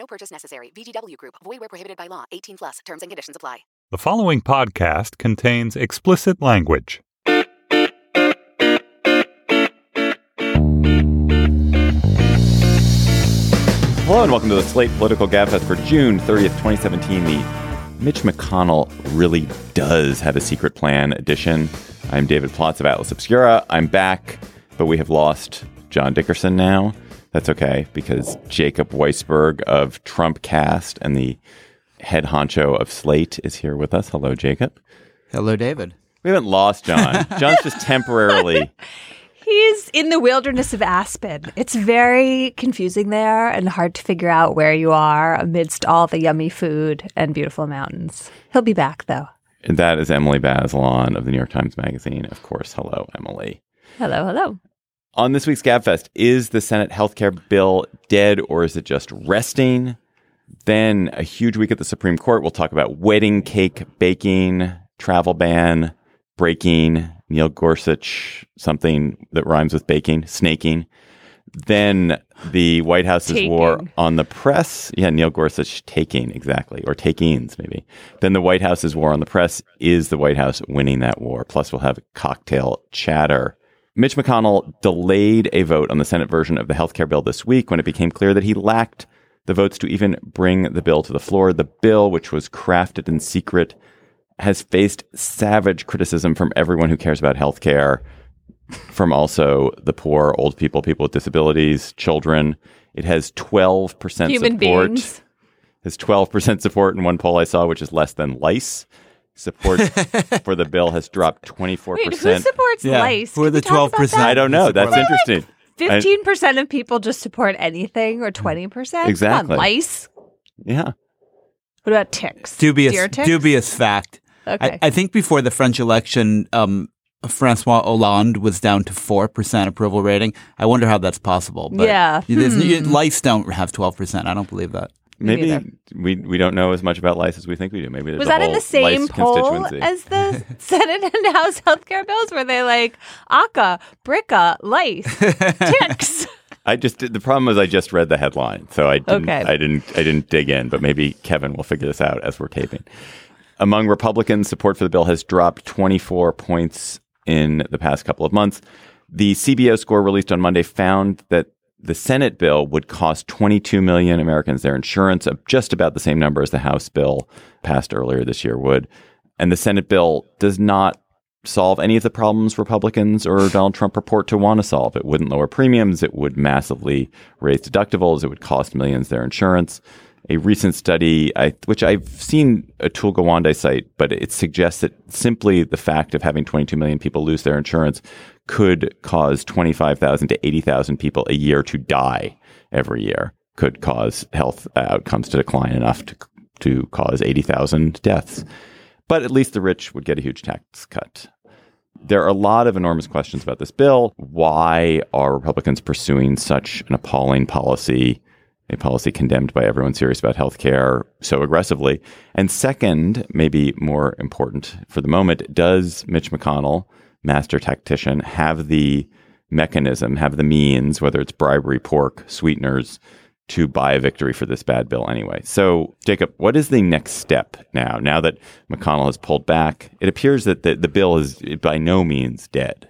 No purchase necessary. VGW Group. Void where prohibited by law. 18 plus. Terms and conditions apply. The following podcast contains explicit language. Hello and welcome to the Slate Political Gabfest for June 30th, 2017. The Mitch McConnell really does have a secret plan edition. I'm David Plotz of Atlas Obscura. I'm back, but we have lost John Dickerson now. That's okay because Jacob Weisberg of Trump Cast and the head honcho of Slate is here with us. Hello, Jacob. Hello, David. We haven't lost John. John's just temporarily. He's in the wilderness of Aspen. It's very confusing there and hard to figure out where you are amidst all the yummy food and beautiful mountains. He'll be back though. And that is Emily Bazelon of the New York Times Magazine. Of course. Hello, Emily. Hello, hello. On this week's Gabfest, is the Senate healthcare bill dead or is it just resting? Then a huge week at the Supreme Court. We'll talk about wedding cake baking, travel ban, breaking, Neil Gorsuch, something that rhymes with baking, snaking. Then the White House's Taking. war on the press. Yeah, Neil Gorsuch taking, exactly, or takings, maybe. Then the White House's war on the press is the White House winning that war. Plus, we'll have cocktail chatter. Mitch McConnell delayed a vote on the Senate version of the health care bill this week when it became clear that he lacked the votes to even bring the bill to the floor. The bill, which was crafted in secret, has faced savage criticism from everyone who cares about health care, from also the poor, old people, people with disabilities, children. It has 12% Human support. beings. Has 12% support in one poll I saw, which is less than lice. Support for the bill has dropped 24%. Wait, who supports Yeah, lice? who are the 12%? I don't know. That's Support lice. interesting. Fifteen percent of people just support anything, or twenty percent. Exactly. lice. yeah. What about ticks? Dubious, Deer ticks? dubious fact. Okay. I, I think before the French election, um, Francois Hollande was down to four percent approval rating. I wonder how that's possible. But Yeah. there's- Hmm. you- lice don't have twelve percent. I don't believe that. Maybe neither. we we don't know as much about lice as we think we do. Maybe there's Was that in the same poll as the Senate and House healthcare bills? Were they like ACA, BRCA, lice, ticks? I just did, the problem was I just read the headline, so I didn't, Okay. I didn't I didn't dig in. But maybe Kevin will figure this out as we're taping. Among Republicans, support for the bill has dropped 24 points in the past couple of months. The CBO score released on Monday found that the Senate bill would cost 22 million Americans their insurance, of just about the same number as the House bill passed earlier this year would. And the Senate bill does not solve any of the problems Republicans or Donald Trump purport to want to solve. It wouldn't lower premiums. It would massively raise deductibles. It would cost millions their insurance. A recent study, I, which I've seen Atul Gawande cite, but it suggests that simply the fact of having 22 million people lose their insurance could cause 25,000 to 80,000 people a year to die every year, could cause health outcomes to decline enough to, to cause 80,000 deaths. But at least the rich would get a huge tax cut. There are a lot of enormous questions about this bill. Why are Republicans pursuing such an appalling policy, a policy condemned by everyone serious about health care so aggressively? And second, maybe more important for the moment, does Mitch McConnell, master tactician, have the mechanism, have the means, whether it's bribery, pork, sweeteners, to buy a victory for this bad bill anyway. So, Jacob, what is the next step now? Now that McConnell has pulled back, it appears that the, the bill is by no means dead.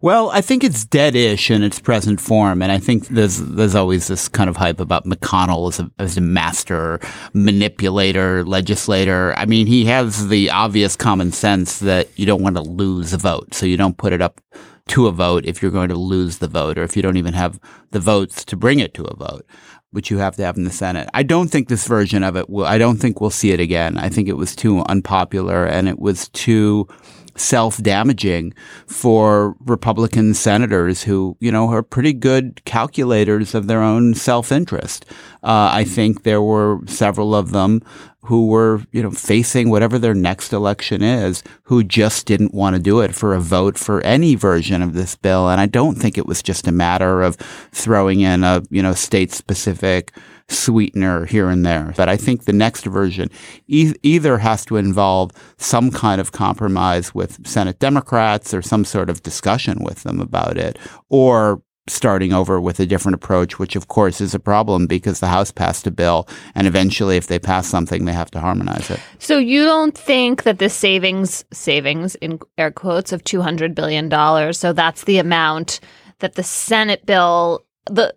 Well, I think it's dead-ish in its present form, and I think there's there's always this kind of hype about McConnell as a as a master manipulator, legislator. I mean, he has the obvious common sense that you don't want to lose a vote, so you don't put it up to a vote if you're going to lose the vote, or if you don't even have the votes to bring it to a vote, which you have to have in the Senate. I don't think this version of it will. I don't think we'll see it again. I think it was too unpopular, and it was too self-damaging for Republican senators who, you know, are pretty good calculators of their own self-interest. Uh, I think there were several of them who were, you know, facing whatever their next election is, who just didn't want to do it for a vote for any version of this bill. And I don't think it was just a matter of throwing in a, you know, state specific sweetener here and there. But I think the next version e- either has to involve some kind of compromise with Senate Democrats or some sort of discussion with them about it, or starting over with a different approach, which of course is a problem because the House passed a bill and eventually if they pass something, they have to harmonize it. So you don't think that the savings, savings in air quotes of $200 billion, so that's the amount that the Senate bill the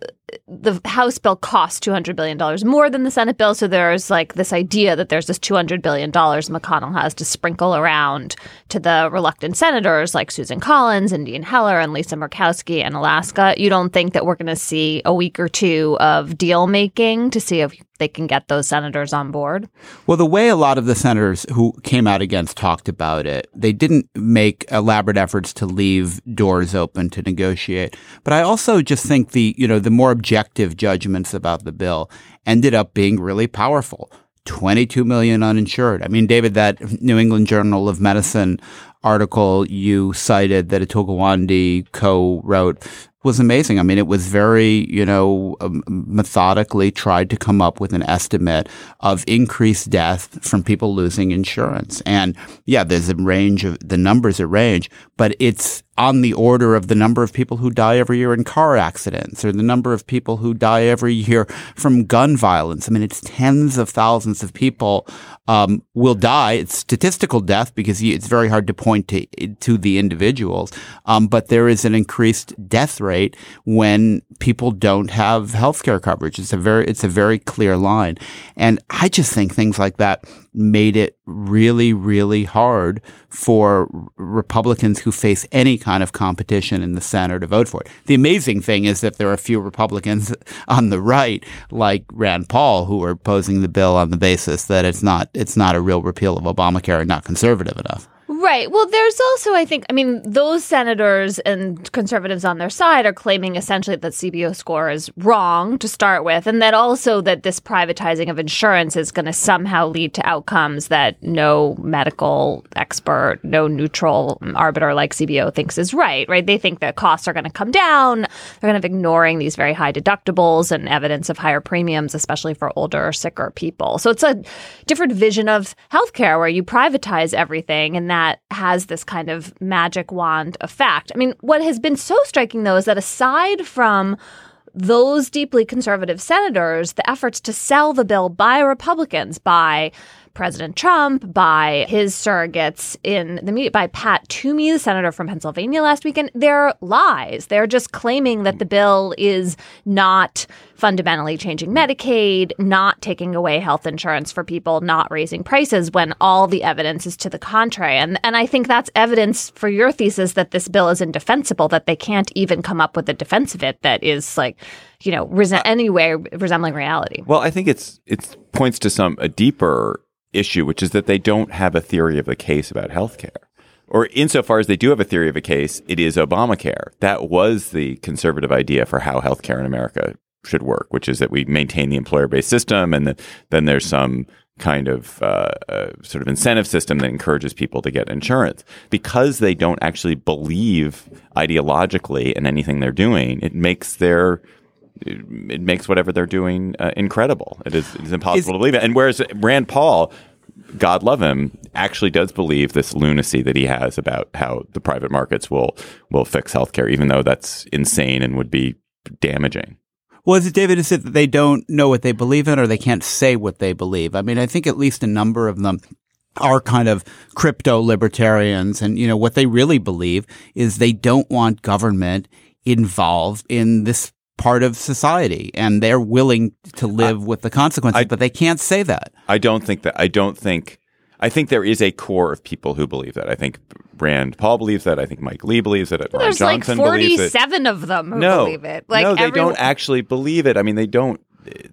the House bill costs two hundred billion dollars more than the Senate bill, so there's like this idea that there's this two hundred billion dollars McConnell has to sprinkle around to the reluctant senators like Susan Collins and Dean Heller and Lisa Murkowski and Alaska. You don't think that we're going to see a week or two of deal making to see if they can get those senators on board? Well, the way a lot of the senators who came out against talked about it, they didn't make elaborate efforts to leave doors open to negotiate. But I also just think the, you know, the more objective judgments about the bill ended up being really powerful. 22 million uninsured. I mean, David, that New England Journal of Medicine article you cited that Atul Gawande co-wrote was amazing. I mean, it was very, you know, um, methodically tried to come up with an estimate of increased death from people losing insurance. And yeah, there's a range of the numbers that range, but it's on the order of the number of people who die every year in car accidents or the number of people who die every year from gun violence. I mean, it's tens of thousands of people um, will die. It's statistical death because it's very hard to point to to the individuals. Um, but there is an increased death rate when people don't have health care coverage. It's a very it's a very clear line, and I just think things like that made it really, really hard for Republicans who face any kind of competition in the Senate to vote for it. The amazing thing is that there are a few Republicans on the right, like Rand Paul, who are opposing the bill on the basis that it's not it's not a real repeal of Obamacare and not conservative enough. Right. Well, there's also, I think, I mean, those senators and conservatives on their side are claiming essentially that CBO score is wrong to start with, and that also that this privatizing of insurance is going to somehow lead to outcomes that no medical expert, no neutral arbiter like CBO thinks is right. Right. They think that costs are going to come down. They're kind of ignoring these very high deductibles and evidence of higher premiums, especially for older, sicker people. So it's a different vision of healthcare where you privatize everything and that has this kind of magic wand effect. I mean, what has been so striking though is that aside from those deeply conservative senators, the efforts to sell the bill by Republicans, by President Trump, by his surrogates in the media, by Pat Toomey, the senator from Pennsylvania last weekend, they're lies. They're just claiming that the bill is not fundamentally changing Medicaid, not taking away health insurance for people, not raising prices when all the evidence is to the contrary. And and I think that's evidence for your thesis that this bill is indefensible, that they can't even come up with a defense of it that is like, you know, rese- uh, anyway resembling reality. Well, I think it's it points to some a deeper issue, which is that they don't have a theory of the case about healthcare. Or insofar as they do have a theory of a case, it is Obamacare. That was the conservative idea for how healthcare in America should work, which is that we maintain the employer-based system, and the, then there's some kind of uh, uh, sort of incentive system that encourages people to get insurance. Because they don't actually believe ideologically in anything they're doing, it makes their it makes whatever they're doing uh, incredible. It is, it is impossible is, to believe it. And whereas Rand Paul, God love him, actually does believe this lunacy that he has about how the private markets will will fix healthcare, even though that's insane and would be damaging. Well, is it David? Is it that they don't know what they believe in, or they can't say what they believe? I mean, I think at least a number of them are kind of crypto libertarians, and you know what they really believe is they don't want government involved in this part of society and they're willing to live I, with the consequences, I, but they can't say that. I don't think that. I don't think. I think there is a core of people who believe that. I think Rand Paul believes that. I think Mike Lee believes it. Well, there's Johnson like 47 of them who no, believe it. Like no, they everyone... don't actually believe it. I mean, they don't.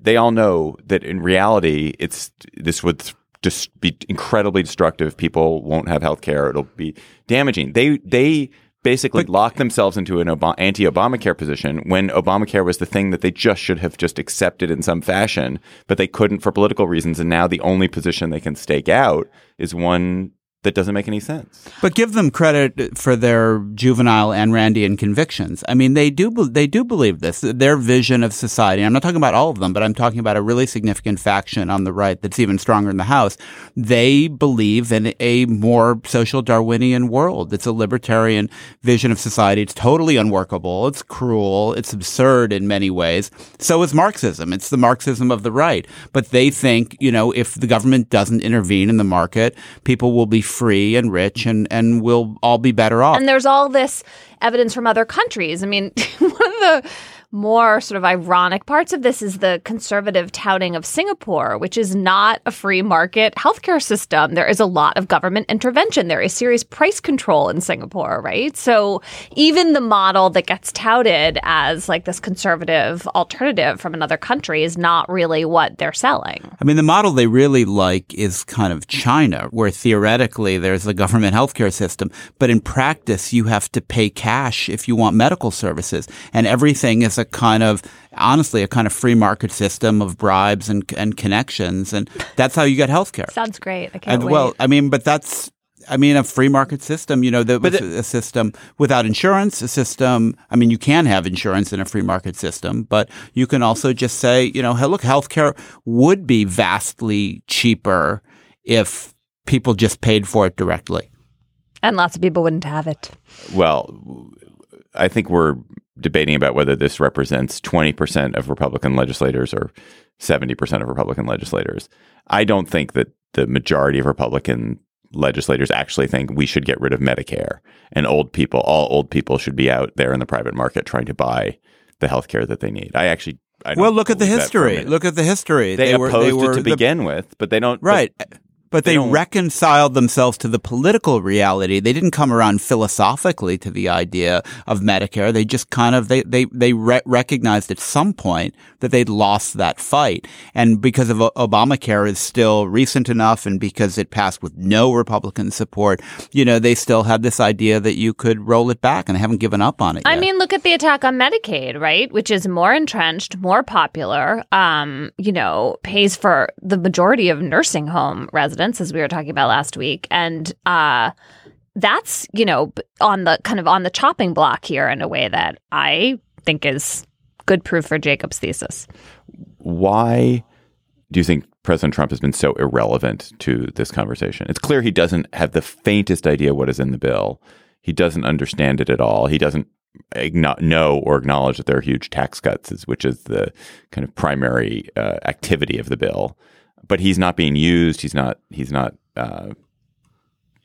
They all know that in reality, it's this would dis- be incredibly destructive. People won't have health care. It'll be damaging. They they basically locked themselves into an Ob- anti-Obamacare position when Obamacare was the thing that they just should have just accepted in some fashion, but they couldn't for political reasons. And now the only position they can stake out is one that doesn't make any sense. But give them credit for their juvenile and Randian convictions. I mean, they do they do believe this. Their vision of society. I'm not talking about all of them, but I'm talking about a really significant faction on the right that's even stronger in the House. They believe in a more social Darwinian world. It's a libertarian vision of society. It's totally unworkable. It's cruel. It's absurd in many ways. So is Marxism. It's the Marxism of the right. But they think, you know, if the government doesn't intervene in the market, people will be free and rich and, and we'll all be better off. And there's all this evidence from other countries. I mean, one of the more sort of ironic parts of this is the conservative touting of Singapore, which is not a free market healthcare system. There is a lot of government intervention. There is serious price control in Singapore, right? So even the model that gets touted as like this conservative alternative from another country is not really what they're selling. I mean, the model they really like is kind of China, where theoretically there's a government healthcare system, but in practice you have to pay cash if you want medical services, and everything is a kind of honestly a kind of free market system of bribes and and connections, and that's how you get healthcare. Sounds great. I can't And wait. well, I mean, but that's. I mean, a free market system, you know, that was But a system without insurance, a system. I mean, you can have insurance in a free market system, but you can also just say, you know, hey, look, healthcare would be vastly cheaper if people just paid for it directly. and lots of people wouldn't have it. Well, I think we're debating about whether this represents 20% of Republican legislators or 70% of Republican legislators. I don't think that the majority of Republican legislators actually think we should get rid of Medicare and old people, all old people should be out there in the private market trying to buy the health care that they need. I actually I Well, look at the believe that for a history. Look at the history. they, were, opposed they were it to the- begin with, but they don't Right. But, they they, reconciled themselves to the political reality. They didn't come around philosophically to the idea of Medicare. They just kind of they they they re- recognized at some point that they'd lost that fight, and because of Obamacare is still recent enough, and because it passed with no Republican support, you know, they still had this idea that you could roll it back, and they haven't given up on it. Yet. I yet. mean, look at the attack on Medicaid, right? Which is more entrenched, more popular, um, you know, pays for the majority of nursing home residents, as we were talking about last week. And uh, that's, you know, on the kind of on the chopping block here in a way that I think is good proof for Jacob's thesis. why do you think President Trump has been so irrelevant to this conversation? It's clear he doesn't have the faintest idea what is in the bill. He doesn't understand it at all. He doesn't know or acknowledge that there are huge tax cuts, which is the kind of primary uh, activity of the bill. But he's not being used. He's not. He's not. Uh,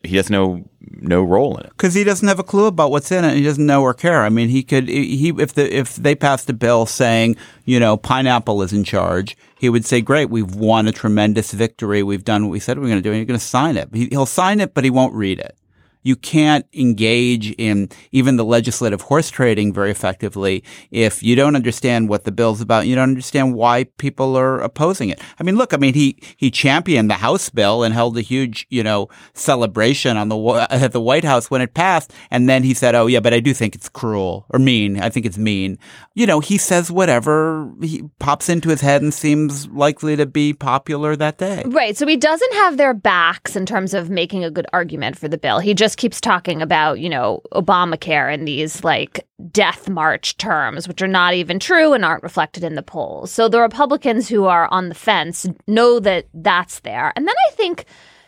he has no no role in it. because he doesn't have a clue about what's in it. He doesn't know or care. I mean, he could he if the if they passed a bill saying you know pineapple is in charge, he would say, "Great, we've won a tremendous victory. We've done what we said we are going to do, and you're going to sign it." He, he'll sign it, but he won't read it. You can't engage in even the legislative horse trading very effectively if you don't understand what the bill's about. You don't understand why people are opposing it. I mean, look, I mean, he he championed the House bill and held a huge, you know, celebration on the at the White House when it passed, and then he said, "Oh yeah, but I do think it's cruel or mean. I think it's mean." You know, he says whatever he pops into his head and seems likely to be popular that day. Right. So he doesn't have their backs in terms of making a good argument for the bill. He just keeps talking about, you know, Obamacare and these like death march terms, which are not even true and aren't reflected in the polls. So the Republicans who are on the fence know that that's there. And then I think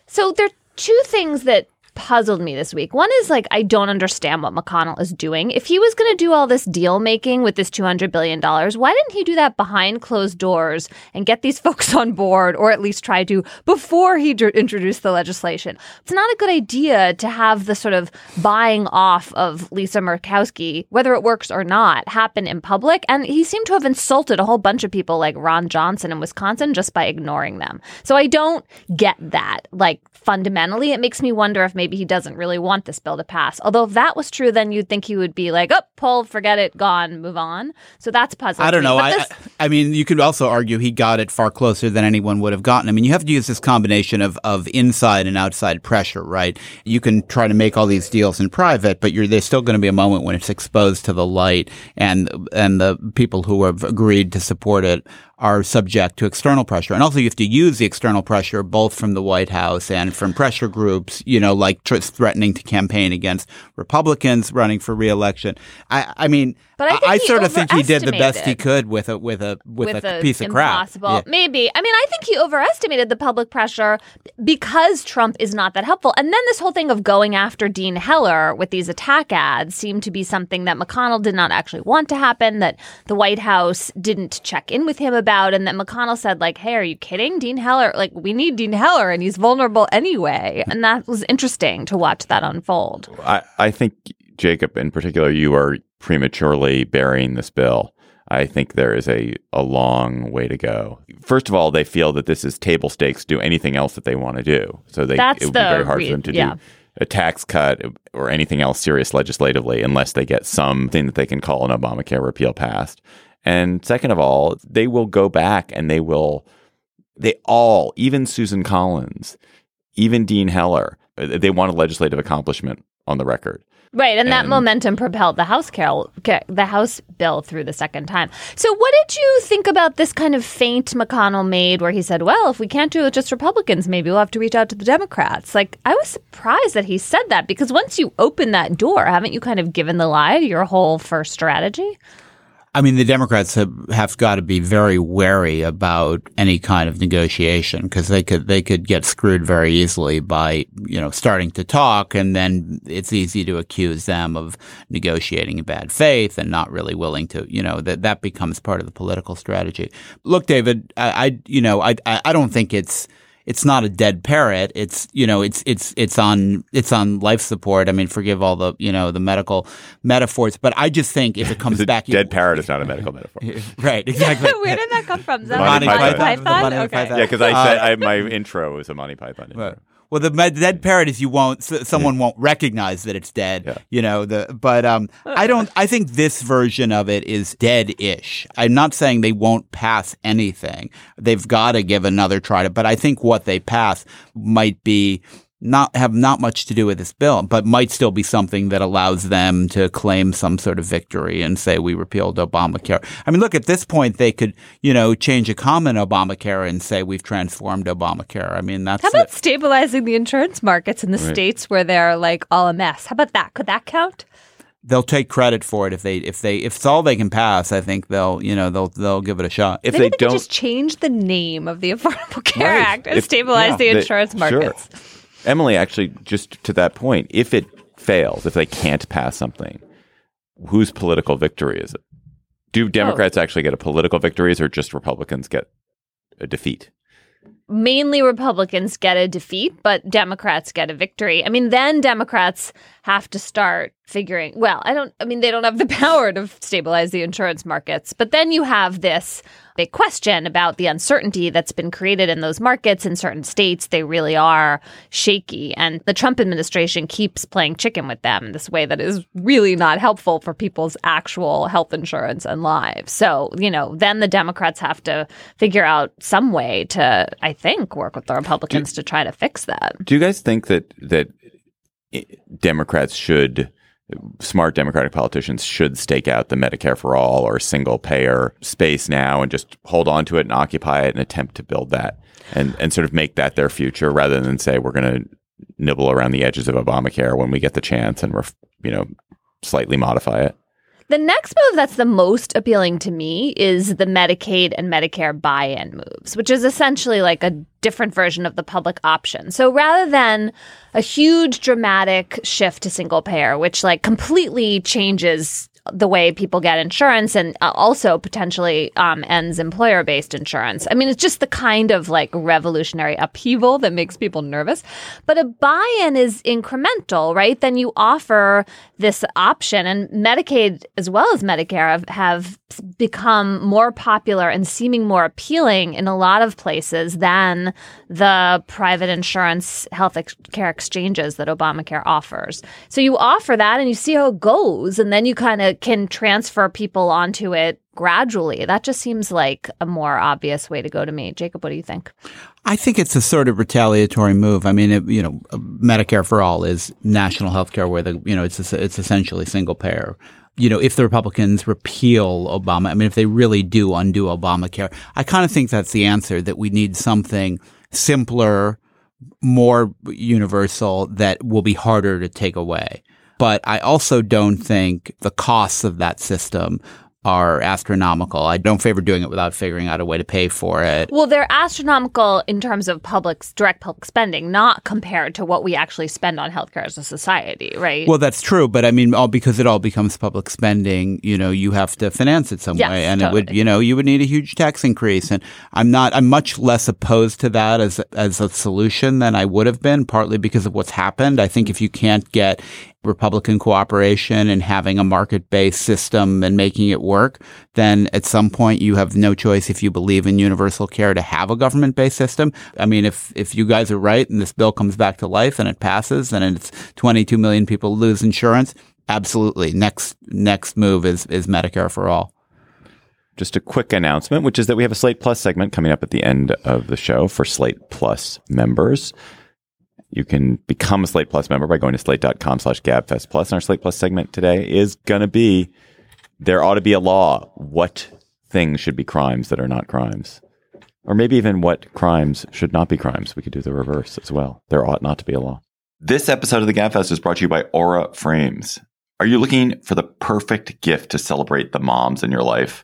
so there are two things that puzzled me this week. One is like I don't understand what McConnell is doing. If he was going to do all this deal making with this 200 billion dollars, why didn't he do that behind closed doors and get these folks on board or at least try to before he dr- introduced the legislation? It's not a good idea to have the sort of buying off of Lisa Murkowski, whether it works or not, happen in public. And he seemed to have insulted a whole bunch of people like Ron Johnson in Wisconsin just by ignoring them. So I don't get that. Like fundamentally, it makes me wonder if maybe maybe he doesn't really want this bill to pass. Although if that was true, then you'd think he would be like, oh, pull, forget it, gone, move on. So that's puzzling. I don't know. I, this- I I mean, you could also argue he got it far closer than anyone would have gotten. I mean, you have to use this combination of, of inside and outside pressure, right? You can try to make all these deals in private, but you're, there's still going to be a moment when it's exposed to the light, and and the people who have agreed to support it are subject to external pressure. And also, you have to use the external pressure both from the White House and from pressure groups, you know, like tr- threatening to campaign against Republicans running for reelection. I, I mean, But I I sort of think he did the best he could with a with a with, a, piece of crap. Yeah. Maybe. I mean, I think he overestimated the public pressure because Trump is not that helpful. And then this whole thing of going after Dean Heller with these attack ads seemed to be something that McConnell did not actually want to happen, that the White House didn't check in with him about, and that McConnell said, like, hey, are you kidding? Dean Heller, like, we need Dean Heller and he's vulnerable anyway. And that was interesting to watch that unfold. I, I think, Jacob, in particular, you are prematurely burying this bill. I think there is a, a long way to go. First of all, they feel that this is table stakes to do anything else that they want to do. So they, That's it would be the very hard for them to yeah. do a tax cut or anything else serious legislatively unless they get something that they can call an Obamacare repeal passed. And second of all, they will go back and they will, they all, even Susan Collins, even Dean Heller, uh, they want a legislative accomplishment on the record. Right, and, that momentum propelled the House Carol, the House bill through the second time. So, what did you think about this kind of feint McConnell made, where he said, "Well, if we can't do it with just Republicans, maybe we'll have to reach out to the Democrats"? Like, I was surprised that he said that because once you open that door, haven't you kind of given the lie to your whole first strategy? I mean, the Democrats have, have got to be very wary about any kind of negotiation because they could they could get screwed very easily by you know starting to talk, and then it's easy to accuse them of negotiating in bad faith and not really willing to you know that that becomes part of the political strategy. Look, David, I, I you know I I I don't think it's it's not a dead parrot. It's you know it's it's it's on it's on life support. I mean, forgive all the you know the medical metaphors, but I just think if it comes The back, dead parrot is not a medical metaphor. right? Exactly. Where did that come from? Is that Monty Monty Python. Python? Monty Okay. Python. Yeah, because I said uh, I, my intro was a Monty Python intro. Right. Well, the dead parrot is you won't. Someone won't recognize that it's dead. Yeah. You know the. But um, I don't. I think this version of it is dead-ish. I'm not saying they won't pass anything. They've got to give another try to. But I think what they pass might be not have not much to do with this bill, but might still be something that allows them to claim some sort of victory and say we repealed Obamacare. I mean, look at this point they could you know change a comment Obamacare and say we've transformed Obamacare. I mean that's How the- about stabilizing the insurance markets in the states where they're like all a mess? How about that? Could that count? they'll take credit for it if they if they if it's all they can pass. I think they'll you know they'll they'll give it a shot. If Maybe they they, don't, could just change the name of the Affordable Care Right. Act and If- stabilize yeah, the they- insurance sure. Emily, actually, just to that point, if it fails, if they can't pass something, whose political victory is it? Do oh. Democrats actually get a political victory, or just Republicans get a defeat? Mainly Republicans get a defeat, but Democrats get a victory. I mean, then Democrats have to start figuring. Well, I don't. I mean, they don't have the power to stabilize the insurance markets, but then you have this big question about the uncertainty that's been created in those markets in certain states. They really are shaky, and the Trump administration keeps playing chicken with them in this way that is really not helpful for people's actual health insurance and lives. So, you know, then the Democrats have to figure out some way to, I think, work with the Republicans to try to fix that. Do you guys think that that Democrats should, smart Democratic politicians should stake out the Medicare for all or single payer space now and just hold on to it and occupy it and attempt to build that and and sort of make that their future rather than say we're going to nibble around the edges of Obamacare when we get the chance and ref, you know slightly modify it. The next move that's the most appealing to me is the Medicaid and Medicare buy in moves, which is essentially like a different version of the public option. So rather than a huge dramatic shift to single payer, which like completely changes the way people get insurance and uh, also potentially um, ends employer based insurance. I mean, it's just the kind of like revolutionary upheaval that makes people nervous. But a buy in is incremental, right? Then you offer this option, and Medicaid as well as Medicare have, have become more popular and seeming more appealing in a lot of places than the private insurance health ex- care exchanges that Obamacare offers. So you offer that and you see how it goes, and then you kind of can transfer people onto it gradually. That just seems like a more obvious way to go to me. Jacob, what do you think? I think it's a sort of retaliatory move. I mean, it, you know, Medicare for all is national health care where the, you know, it's, it's essentially single payer. You know, if the Republicans repeal Obama, I mean, if they really do undo Obamacare, I kind of think that's the answer that we need something simpler, more universal that will be harder to take away. But I also don't think the costs of that system are astronomical. I don't favor doing it without figuring out a way to pay for it. Well, they're astronomical in terms of public direct public spending, not compared to what we actually spend on healthcare as a society, right? Well, that's true, but I mean, all because it all becomes public spending, you know, you have to finance it some Yes, way, and it would, you know, you would need a huge tax increase. And I'm not, I'm much less opposed to that as as a solution than I would have been, partly because of what's happened. I think if you can't get Republican cooperation and having a market based system and making it work, then at some point you have no choice if you believe in universal care to have a government based system. I mean, if, if you guys are right and this bill comes back to life and it passes and it's 22 million people lose insurance, absolutely. Next, next move is, is Medicare for all. Just a quick announcement, which is that we have a Slate Plus segment coming up at the end of the show for Slate Plus members. You can become a Slate Plus member by going to slate.com slash gabfest plus. And our Slate Plus segment today is going to be there ought to be a law. What things should be crimes that are not crimes? Or maybe even what crimes should not be crimes. We could do the reverse as well. There ought not to be a law. This episode of the Gabfest is brought to you by Aura Frames. Are you looking for the perfect gift to celebrate the moms in your life?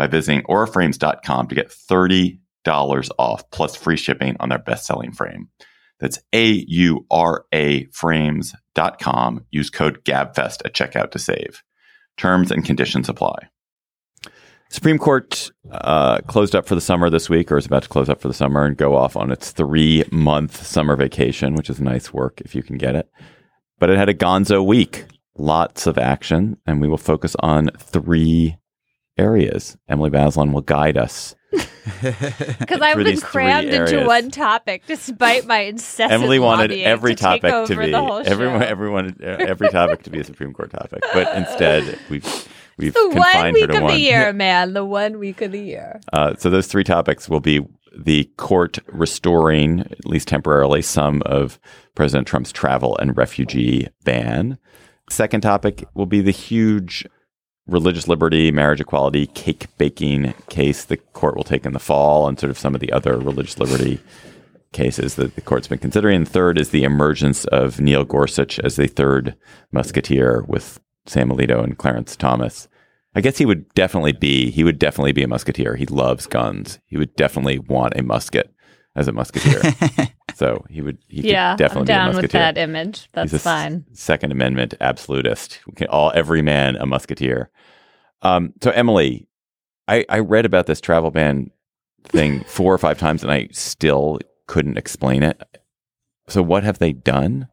by visiting auraframes.com to get $30 off plus free shipping on their best selling frame. That's A U R A frames.com. Use code GABFEST at checkout to save. Terms and conditions apply. Supreme Court uh, closed up for the summer this week, or is about to close up for the summer and go off on its three month summer vacation, which is nice work if you can get it. But it had a gonzo week, lots of action, and we will focus on three areas. Emily Bazelon will guide us. Because I've been crammed into one topic despite my incessant Emily wanted every to topic to be everyone, everyone, every topic to be a Supreme Court topic, but instead we've we've the one confined her week to of one. the year, man. The one week of the year. Uh, so those three topics will be the court restoring, at least temporarily, some of President Trump's travel and refugee ban. Second topic will be the huge religious liberty, marriage equality, cake baking case the court will take in the fall, and sort of some of the other religious liberty cases that the court's been considering. And third is the emergence of Neil Gorsuch as the third musketeer with Sam Alito and Clarence Thomas. I guess he would definitely be he would definitely be a musketeer. He loves guns. He would definitely want a musket as a musketeer. so he would he Yeah, could definitely I'm be a down musketeer. with that image. That's He's a s- fine. Second Amendment absolutist. We can, all every man a musketeer. Um, so Emily, I, I read about this travel ban thing four or five times, and I still couldn't explain it. So what have they done?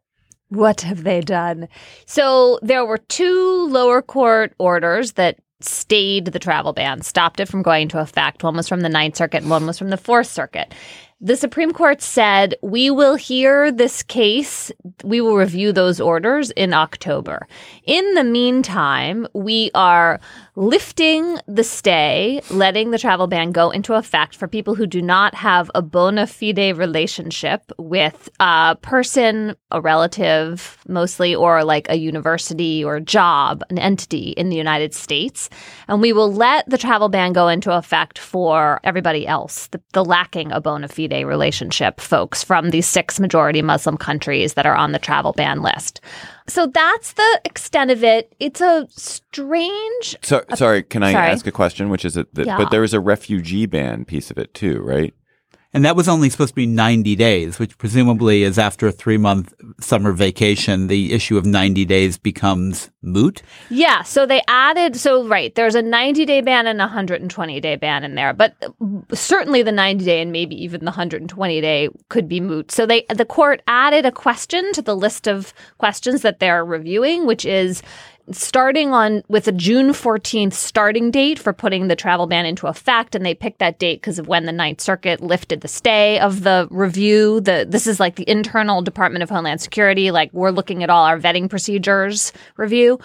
What have they done? So there were two lower court orders that stayed the travel ban, stopped it from going into effect. One was from the Ninth Circuit and one was from the Fourth Circuit. The Supreme Court said, we will hear this case. We will review those orders in October. In the meantime, we are lifting the stay, letting the travel ban go into effect for people who do not have a bona fide relationship with a person, a relative, mostly, or like a university or job, an entity in the United States. And we will let the travel ban go into effect for everybody else, the, the lacking a bona fide relationship folks from these six majority Muslim countries that are on the travel ban list. So that's the extent of it. It's a strange. So, sorry, can I sorry. ask a question? Which is it? That, Yeah. But there is a refugee ban piece of it too, right? And that was only supposed to be 90 days, which presumably is after a three month summer vacation. The issue of 90 days becomes moot. Yeah, so they added so right, there's a 90 day ban and a 120 day ban in there, but certainly the 90 day and maybe even the 120 day could be moot. So they the court added a question to the list of questions that they're reviewing, which is starting on with a June 14th starting date for putting the travel ban into effect and they picked that date because of when the Ninth Circuit lifted the stay of the review. The this is like the internal Department of Homeland Security like we're looking at all our vetting procedures review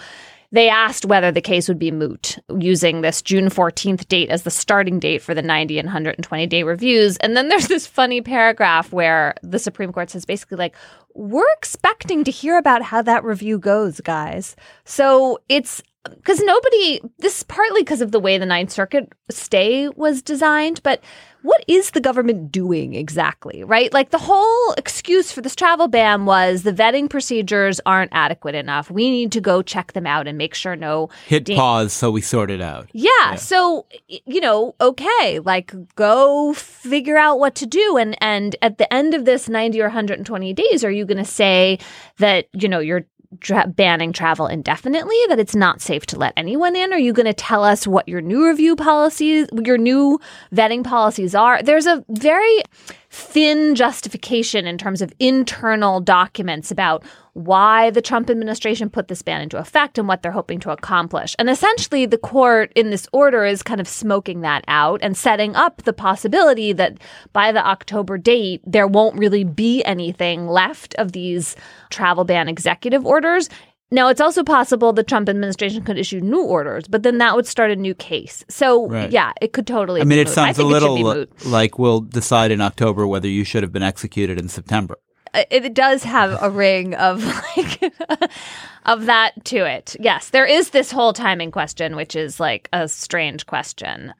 they asked whether the case would be moot using this June 14th date as the starting date for the 90 and 120 day reviews. And then there's this funny paragraph where the Supreme Court says basically, like, we're expecting to hear about how that review goes, guys. So it's because nobody, this is partly because of the way the Ninth Circuit stay was designed, but what is the government doing exactly, right? Like the whole excuse for this travel ban was the vetting procedures aren't adequate enough. We need to go check them out and make sure no Hit da- pause so we sort it out. yeah, So you know, okay, like go figure out what to do, and and at the end of this ninety or one hundred and twenty days, are you going to say that you know you're tra- banning travel indefinitely? That it's not safe to let anyone in? Are you going to tell us what your new review policies, your new vetting policies are? There's a very thin justification in terms of internal documents about why the Trump administration put this ban into effect and what they're hoping to accomplish. And essentially, the court in this order is kind of smoking that out and setting up the possibility that by the October date, there won't really be anything left of these travel ban executive orders. Now, it's also possible the Trump administration could issue new orders, but then that would start a new case. So, Right. yeah, it could totally I mean, it moot. sounds a think it should little like we'll decide in October whether you should have been executed in September. Uh, it, it does have a ring of like of that to it. Yes, there is this whole timing question, which is like a strange question.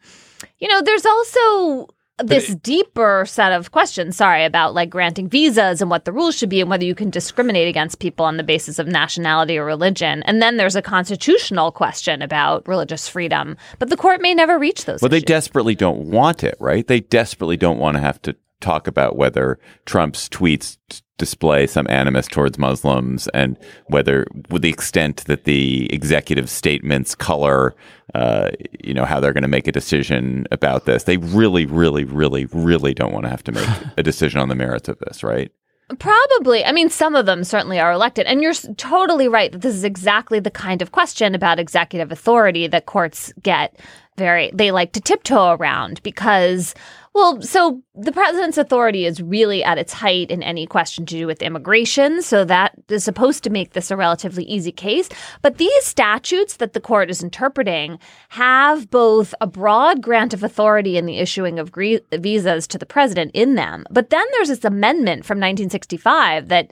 You know, there's also this deeper set of questions, sorry, about like granting visas and what the rules should be and whether you can discriminate against people on the basis of nationality or religion. And then there's a constitutional question about religious freedom. But the court may never reach those Well, they desperately don't want it, right? They desperately don't want to have to talk about whether Trump's tweets display some animus towards Muslims and whether, with the extent that the executive statements color, uh, you know, how they're going to make a decision about this. They really, really, really, really don't want to have to make a decision on the merits of this, right? Probably. I mean, some of them certainly are elected. And you're totally right that this is exactly the kind of question about executive authority that courts get very, they like to tiptoe around because, well, so the president's authority is really at its height in any question to do with immigration. So that is supposed to make this a relatively easy case. But these statutes that the court is interpreting have both a broad grant of authority in the issuing of gre- visas to the president in them. But then there's this amendment from 1965 that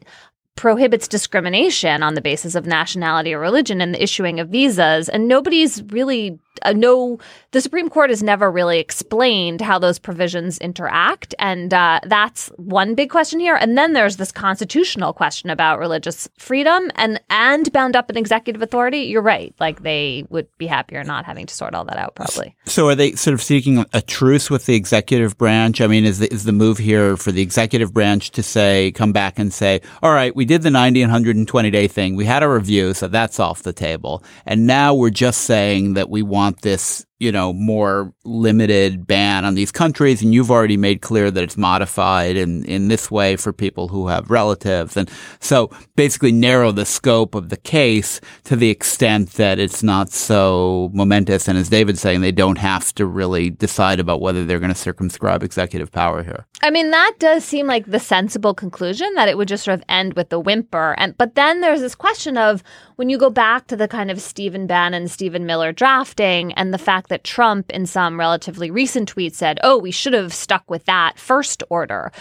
prohibits discrimination on the basis of nationality or religion in the issuing of visas and nobody's really uh, no the supreme court has never really explained how those provisions interact and uh, that's one big question here and then there's this constitutional question about religious freedom and and bound up in executive authority you're right like they would be happier not having to sort all that out probably So are they sort of seeking a truce with the executive branch? I mean, is the, is the move here for the executive branch to say, come back and say, all right, we did the 90 and 120 day thing. We had a review, so that's off the table. And now we're just saying that we want this you know, more limited ban on these countries. And you've already made clear that it's modified in, in this way for people who have relatives. And so basically narrow the scope of the case to the extent that it's not so momentous. And as David's saying, they don't have to really decide about whether they're going to circumscribe executive power here. I mean, that does seem like the sensible conclusion that it would just sort of end with the whimper. And but then there's this question of when you go back to the kind of Stephen Bannon, Stephen Miller drafting and the fact that Trump in some relatively recent tweets, said, oh, we should have stuck with that first order.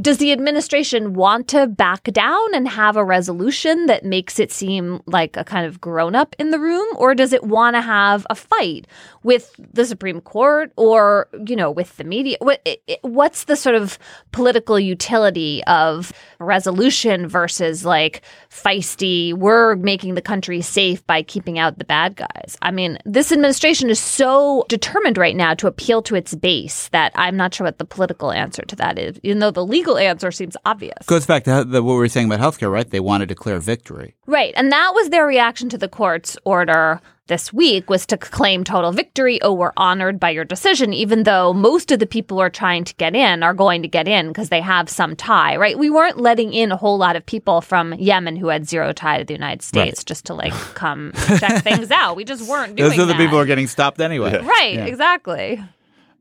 Does the administration want to back down and have a resolution that makes it seem like a kind of grown up in the room? Or does it want to have a fight with the Supreme Court or, you know, with the media? What, what's the sort of political utility of resolution versus like feisty, we're making the country safe by keeping out the bad guys? I mean, this administration is so determined right now to appeal to its base that I'm not sure what the political answer to that is, even though the legal answer seems obvious. Goes back to the, what we were saying about healthcare, right? They want to declare victory. Right. And that was their reaction to the court's order this week was to claim total victory. Oh, we're honored by your decision, even though most of the people who are trying to get in are going to get in because they have some tie, right? We weren't letting in a whole lot of people from Yemen who had zero tie to the United States right. just to like come check things out. We just weren't doing Those are the that. people who are getting stopped anyway. Yeah. Right, yeah. exactly.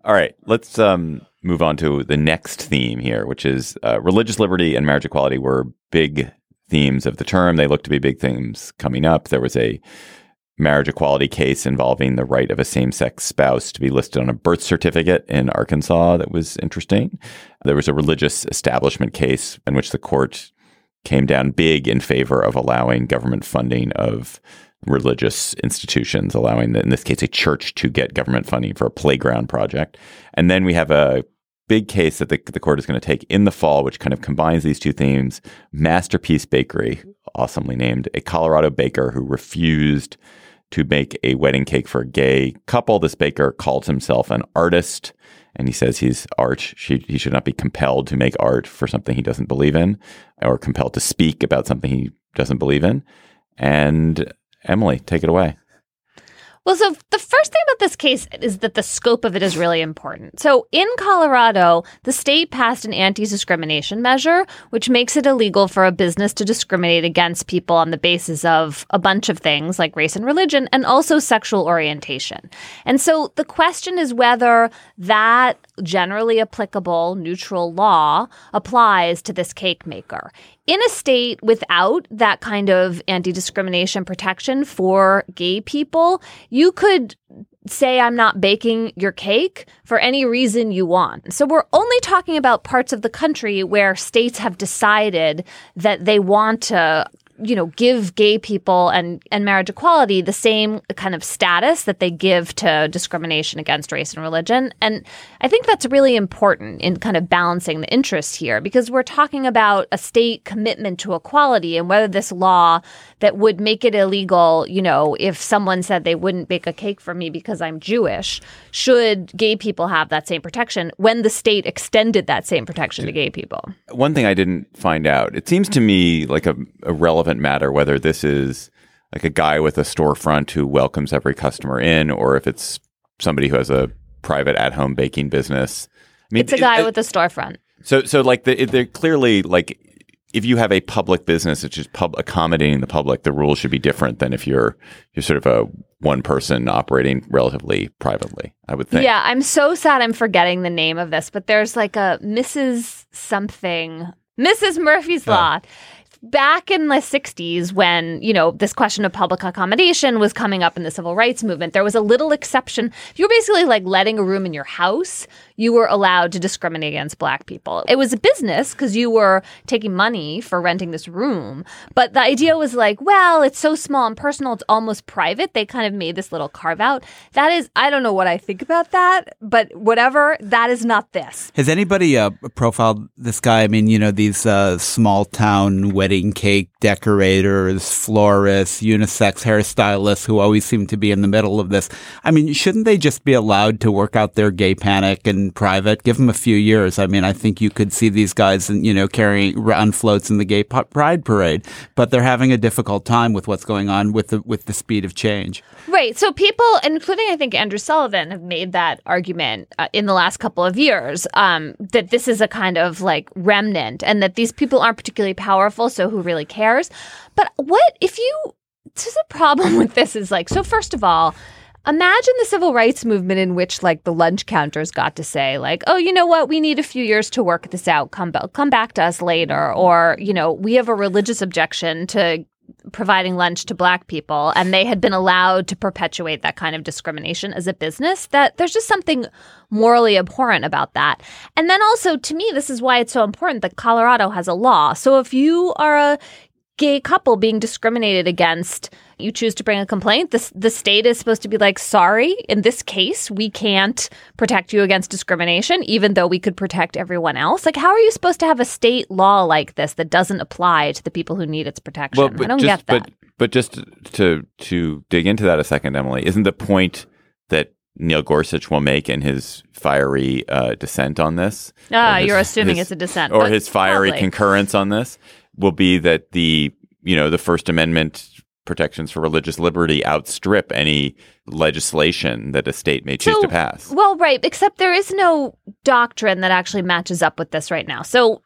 All right, let's um, move on to the next theme here, which is uh, religious liberty and marriage equality were big themes of the term. They look to be big themes coming up. There was a marriage equality case involving the right of a same sex spouse to be listed on a birth certificate in Arkansas that was interesting. There was a religious establishment case in which the court came down big in favor of allowing government funding of religious institutions, allowing, in this case, a church to get government funding for a playground project. And then we have a big case that the, the court is going to take in the fall, which kind of combines these two themes Masterpiece Bakery, awesomely named, a Colorado baker who refused to make a wedding cake for a gay couple. This baker calls himself an artist and he says he's art. She, he should not be compelled to make art for something he doesn't believe in or compelled to speak about something he doesn't believe in. And Emily, take it away. Well, so the first thing about this case is that the scope of it is really important. So in Colorado, the state passed an anti discrimination measure, which makes it illegal for a business to discriminate against people on the basis of a bunch of things like race and religion and also sexual orientation. And so the question is whether that generally applicable neutral law applies to this cake maker in a state without that kind of anti discrimination protection for gay people, you could say I'm not baking your cake for any reason you want. So we're only talking about parts of the country where states have decided that they want to you know, give gay people and, and marriage equality the same kind of status that they give to discrimination against race and religion. And I think that's really important in kind of balancing the interests here because we're talking about a state commitment to equality and whether this law that would make it illegal, you know, if someone said they wouldn't bake a cake for me because I'm Jewish, should gay people have that same protection when the state extended that same protection to gay people? One thing I didn't find out, it seems to me like a, a relevant matter whether this is like a guy with a storefront who welcomes every customer in or if it's somebody who has a private at-home baking business. I mean, it's a guy it, with a storefront. So, so like the, they're clearly like if you have a public business which is pub- accommodating the public, the rules should be different than if you're you're sort of a one person operating relatively privately. I would think. Yeah, I'm so sad I'm forgetting the name of this, but there's like a Mrs. something, Mrs. Murphy's oh. Law back in the 60s when, you know, this question of public accommodation was coming up in the civil rights movement, there was a little exception. You were basically like letting a room in your house, you were allowed to discriminate against black people. It was a business because you were taking money for renting this room. But the idea was like, well, it's so small and personal, it's almost private. They kind of made this little carve out. That is, I don't know what I think about that, but whatever, that is not this. Has anybody uh, profiled this guy? I mean, you know, these uh, small town wedding cake decorators, florists, unisex hairstylists who always seem to be in the middle of this. I mean, shouldn't they just be allowed to work out their gay panic and private. Give them a few years. I mean, I think you could see these guys, you know, carrying on floats in the gay pride parade, but they're having a difficult time with what's going on with the with the speed of change. Right. So people, including I think Andrew Sullivan, have made that argument uh, in the last couple of years um, that this is a kind of like remnant, and that these people aren't particularly powerful. So who really cares? But what if you? Is a problem with this. Is like so. First of all Imagine the civil rights movement in which like the lunch counters got to say like, "Oh, you know what? We need a few years to work this out. Come back, come back to us later." Or, you know, we have a religious objection to providing lunch to black people and they had been allowed to perpetuate that kind of discrimination as a business that there's just something morally abhorrent about that. And then also to me this is why it's so important that Colorado has a law. So if you are a gay couple being discriminated against, you choose to bring a complaint, the, the state is supposed to be like, sorry, in this case, we can't protect you against discrimination, even though we could protect everyone else. Like, how are you supposed to have a state law like this that doesn't apply to the people who need its protection? Well, I don't just, get that. But, but just to to dig into that a second, Emily, isn't the point that Neil Gorsuch will make in his fiery uh, dissent on this? Ah, his, you're assuming his, it's a dissent. or his fiery probably. concurrence on this will be that the you know the First Amendment protections for religious liberty outstrip any legislation that a state may choose So- to pass. Well, right, except there is no doctrine that actually matches up with this right now. So,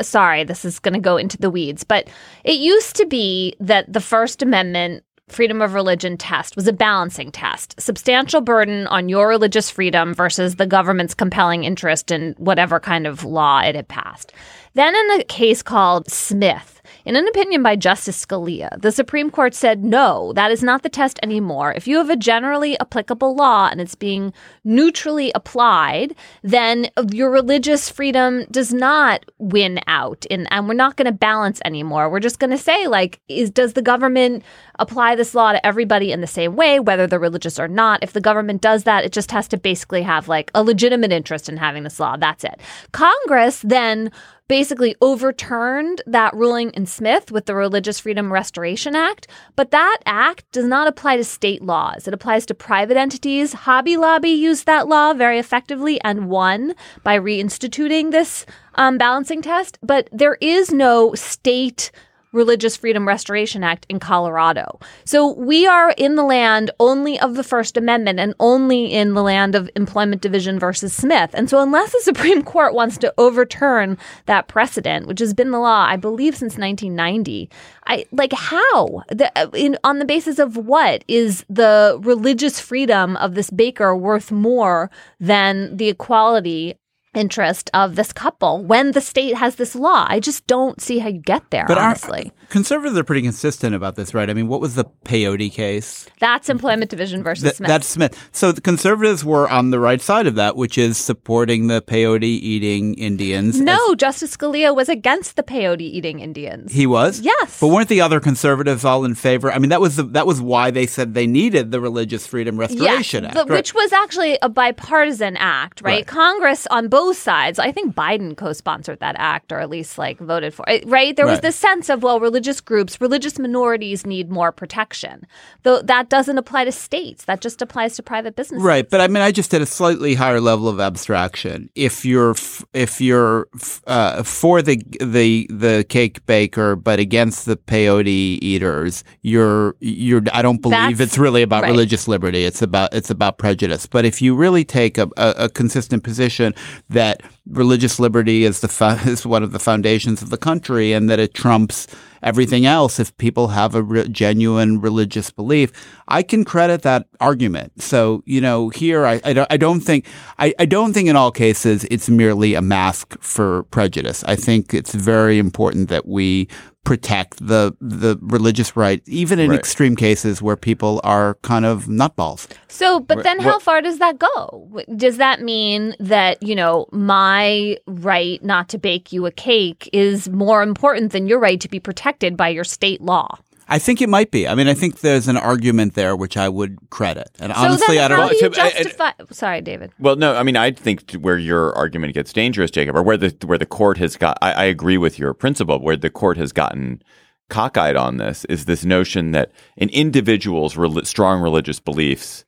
sorry, this is going to go into the weeds, but it used to be that the First Amendment freedom of religion test was a balancing test. Substantial burden on your religious freedom versus the government's compelling interest in whatever kind of law it had passed. Then, in a case called Smith, in an opinion by Justice Scalia, the Supreme Court said, no, that is not the test anymore. If you have a generally applicable law and it's being neutrally applied, then your religious freedom does not win out. And, and we're not going to balance anymore. We're just going to say, like, is does the government apply this law to everybody in the same way, whether they're religious or not? If the government does that, it just has to basically have like a legitimate interest in having this law. That's it. Congress then basically overturned that ruling in Smith with the Religious Freedom Restoration Act. But that act does not apply to state laws. It applies to private entities. Hobby Lobby used that law very effectively and won by reinstituting this um, balancing test. But there is no state Religious Freedom Restoration Act in Colorado. So we are in the land only of the First Amendment and only in the land of Employment Division versus Smith. And so unless the Supreme Court wants to overturn that precedent, which has been the law, I believe, since 1990, I like how the, in, on the basis of what is the religious freedom of this baker worth more than the equality interest of this couple when the state has this law. I just don't see how you get there, But honestly. conservatives are pretty consistent about this, right? I mean, what was the peyote case? That's Employment Division versus Th- Smith. That's Smith. So the conservatives were on the right side of that, which is supporting the peyote eating Indians. no, Justice Scalia was against the peyote eating Indians. He was? Yes. But weren't the other conservatives all in favor? I mean, that was the, that was why they said they needed the Religious Freedom Restoration Yes, Act, the- right? which was actually a bipartisan act, right? Right. Congress on both sides. I think Biden co-sponsored that act, or at least like voted for it, right? There was this sense of well, religious groups, religious minorities need more protection. Though that doesn't apply to states. That just applies to private businesses. Right, but I mean, I just at a slightly higher level of abstraction. If you're f- if you're f- uh, for the the the cake baker, but against the peyote eaters, you're you're. I don't believe That's- it's really about right. religious liberty. It's about it's about prejudice. But if you really take a, a, a consistent position that religious liberty is the fo- is one of the foundations of the country, and that it trumps everything else if people have a re- genuine religious belief. I can credit that argument. So, you know, here I, I, don't, I don't think I, I don't think in all cases it's merely a mask for prejudice. I think it's very important that we protect the the religious right, even in Right. extreme cases where people are kind of nutballs. So, but then how well- far does that go? Does that mean that, you know, my right not to bake you a cake is more important than your right to be protected by your state law? I think it might be. I mean, I think there's an argument there which I would credit. And So honestly, then I don't how know. do you to- I- I- justify? Sorry, David. Well, no, I mean, I think where your argument gets dangerous, Jacob, or where the where the court has got, I, I agree with your principle. Where the court has gotten cockeyed on this is this notion that an individual's rel- strong religious beliefs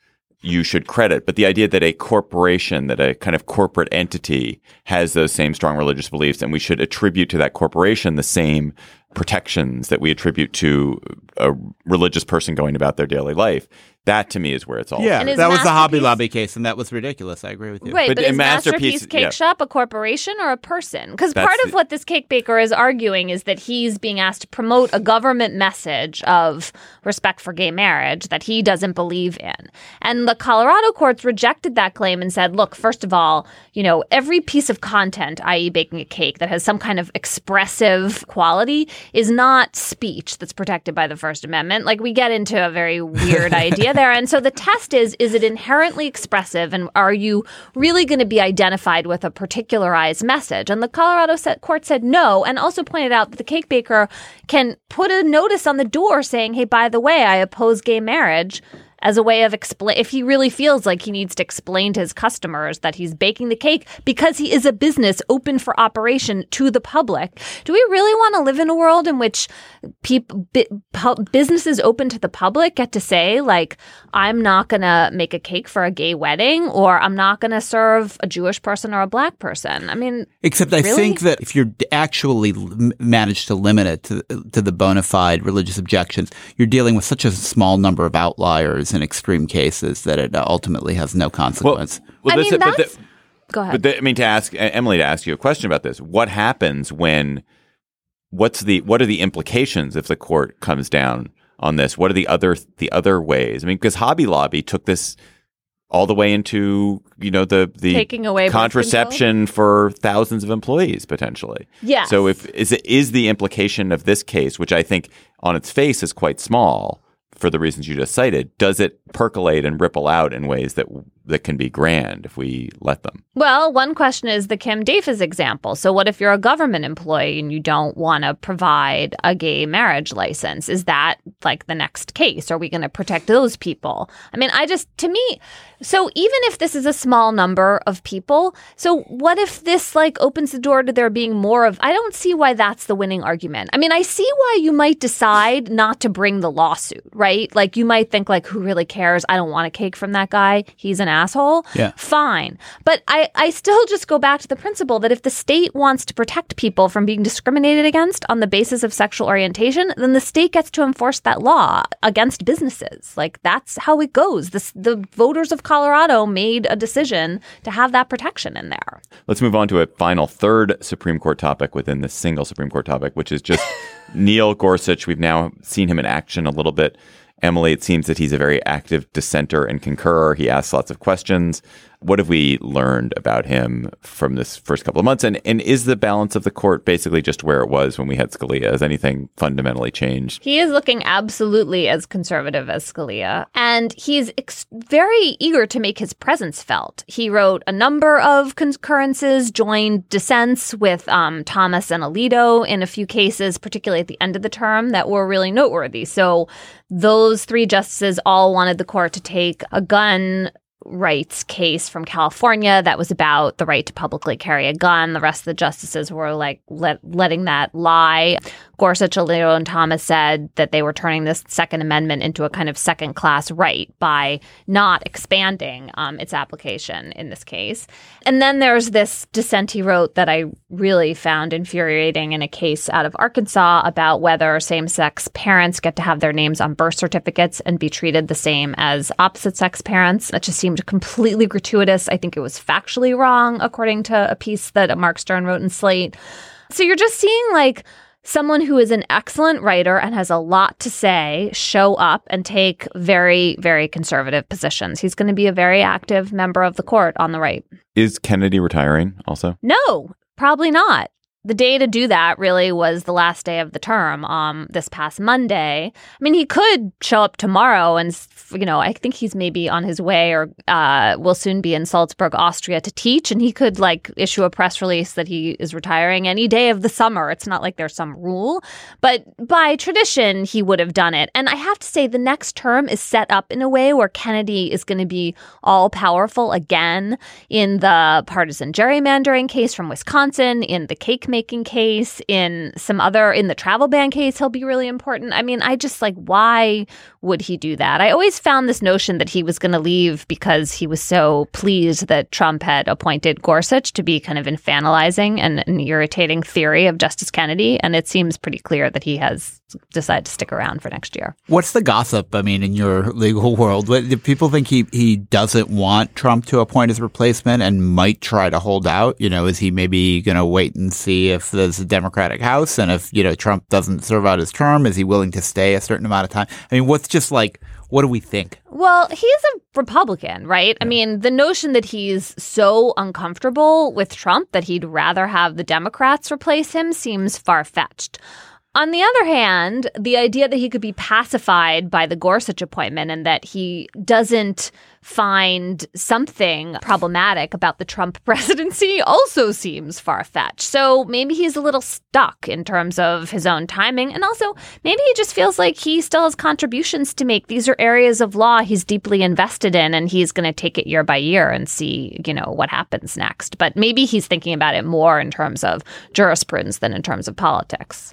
you should credit. But the idea that a corporation, that a kind of corporate entity has those same strong religious beliefs and we should attribute to that corporation the same protections that we attribute to a religious person going about their daily life. That to me is where it's all. Yeah, that was the Hobby Lobby case, and that was ridiculous. I agree with you. Right, But but, a is masterpiece- Masterpiece Cake yeah. Shop a corporation or a person? Because part of the- what this cake baker is arguing is that he's being asked to promote a government message of respect for gay marriage that he doesn't believe in. And the Colorado courts rejected that claim and said, look, first of all, you know, every piece of content, i.e., baking a cake that has some kind of expressive quality, is not speech that's protected by the First Amendment. Like we get into a very weird idea there. And so the test is is it inherently expressive and are you really going to be identified with a particularized message? And the Colorado set court said no and also pointed out that the cake baker can put a notice on the door saying, "Hey, by the way, I oppose gay marriage." As a way of explain, if he really feels like he needs to explain to his customers that he's baking the cake because he is a business open for operation to the public. Do we really want to live in a world in which people, bi- pu- businesses open to the public get to say like, I'm not going to make a cake for a gay wedding, or I'm not going to serve a Jewish person or a black person? I mean, Except I Really? think that if you're actually managed to limit it to, to the bona fide religious objections, you're dealing with such a small number of outliers in extreme cases that it uh, ultimately has no consequence. Well, I this- mean, but the- go ahead. But the, I mean, to ask Emily to ask you a question about this: What happens when? What's the what are the implications if the court comes down on this? What are the other the other ways? I mean, because Hobby Lobby took this all the way into you know the the Taking away contraception for thousands of employees potentially. Yes. So if is it is the implication of this case, which I think on its face is quite small for the reasons you just cited, does it percolate and ripple out in ways that that can be grand if we let them? Well, one question is the Kim Davis example. So, what if you're a government employee and you don't want to provide a gay marriage license? Is that like the next case? Are we going to protect those people? I mean, I just, to me, so even if this is a small number of people, so what if this like opens the door to there being more of, I don't see why that's the winning argument. I mean, I see why you might decide not to bring the lawsuit, right? Like you might think like, who really cares? I don't want a cake from that guy. He's an asshole. Yeah. Fine. But I, I still just go back to the principle that if the state wants to protect people from being discriminated against on the basis of sexual orientation, then the state gets to enforce that law against businesses. Like that's how it goes. This, the voters of Colorado made a decision to have that protection in there. Let's move on to a final third Supreme Court topic within this single Supreme Court topic, which is just Neil Gorsuch. We've now seen him in action a little bit. Emily, it seems that he's a very active dissenter and concurrer. He asks lots of questions. What have we learned about him from this first couple of months? And and is the balance of the court basically just where it was when we had Scalia? Has anything fundamentally changed? He is looking absolutely as conservative as Scalia, and he's ex- very eager to make his presence felt. He wrote a number of concurrences, joined dissents with um, Thomas and Alito in a few cases, particularly at the end of the term, that were really noteworthy. So those three justices all wanted the court to take a gun rights case from California that was about the right to publicly carry a gun. The rest of the justices were like let, letting that lie. Gorsuch, Alito, and Thomas said that they were turning this Second Amendment into a kind of second class right by not expanding um, its application in this case. And then there's this dissent he wrote that I really found infuriating in a case out of Arkansas about whether same sex parents get to have their names on birth certificates and be treated the same as opposite sex parents. That just seemed completely gratuitous. I think it was factually wrong, according to a piece that Mark Stern wrote in Slate. So you're just seeing like someone who is an excellent writer and has a lot to say show up and take very, very conservative positions. He's going to be a very active member of the court on the right. Is Kennedy retiring also? No, probably not. The day to do that really was the last day of the term, um, this past Monday. I mean, he could show up tomorrow, and you know, I think he's maybe on his way, or uh, will soon be in Salzburg, Austria, to teach, and he could like issue a press release that he is retiring any day of the summer. It's not like there's some rule, but by tradition, he would have done it. And I have to say, the next term is set up in a way where Kennedy is going to be all powerful again in the partisan gerrymandering case from Wisconsin, in the cake making case, in some other, in the travel ban case, he'll be really important. I mean, I just like, why would he do that? I always found this notion that he was going to leave because he was so pleased that Trump had appointed Gorsuch to be kind of infantilizing and an irritating theory of Justice Kennedy. And it seems pretty clear that he has decided to stick around for next year. What's the gossip? I mean, in your legal world, what, do people think he, he doesn't want Trump to appoint his replacement and might try to hold out? You know, is he maybe going to wait and see if there's a Democratic House and if, you know, Trump doesn't serve out his term, is he willing to stay a certain amount of time? I mean, what's just like, what do we think? Well, he's a Republican, right? I mean, the notion that he's so uncomfortable with Trump that he'd rather have the Democrats replace him seems far fetched. On the other hand, the idea that he could be pacified by the Gorsuch appointment and that he doesn't find something problematic about the Trump presidency also seems far fetched. So maybe he's a little stuck in terms of his own timing. And also, maybe he just feels like he still has contributions to make. These are areas of law he's deeply invested in, and he's going to take it year by year and see, you know, what happens next. But maybe he's thinking about it more in terms of jurisprudence than in terms of politics.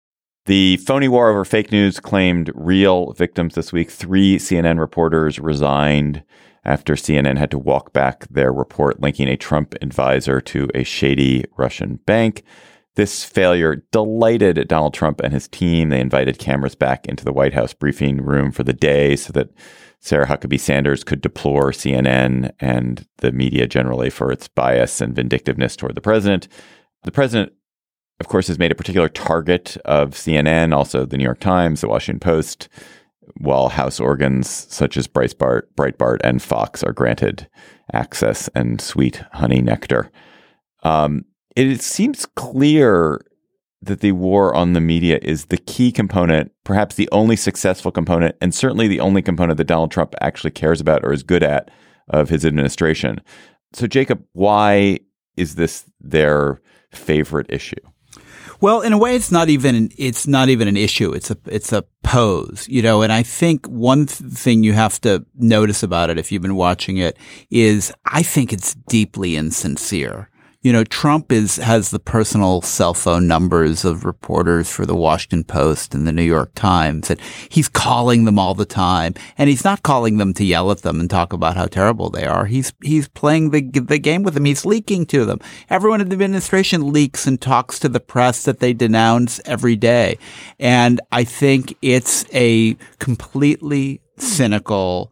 The phony war over fake news claimed real victims this week. Three CNN reporters resigned after CNN had to walk back their report linking a Trump advisor to a shady Russian bank. This failure delighted Donald Trump and his team. They invited cameras back into the White House briefing room for the day so that Sarah Huckabee Sanders could deplore CNN and the media generally for its bias and vindictiveness toward the president. The president, of course, has made a particular target of CNN, also the New York Times, the Washington Post, while House organs such as Breitbart, Breitbart and Fox are granted access and sweet honey nectar. Um, it seems clear that the war on the media is the key component, perhaps the only successful component, and certainly the only component that Donald Trump actually cares about or is good at of his administration. So, Jacob, why is this their favorite issue? Well, in a way, it's not even it's not even an issue. It's a it's a pose, you know. And I think one th- thing you have to notice about it, if you've been watching it, is I think it's deeply insincere you know, Trump is has the personal cell phone numbers of reporters for the Washington Post and the New York Times, and he's calling them all the time. And he's not calling them to yell at them and talk about how terrible they are. He's he's playing the the game with them. He's leaking to them. Everyone in the administration leaks and talks to the press that they denounce every day. And I think it's a completely cynical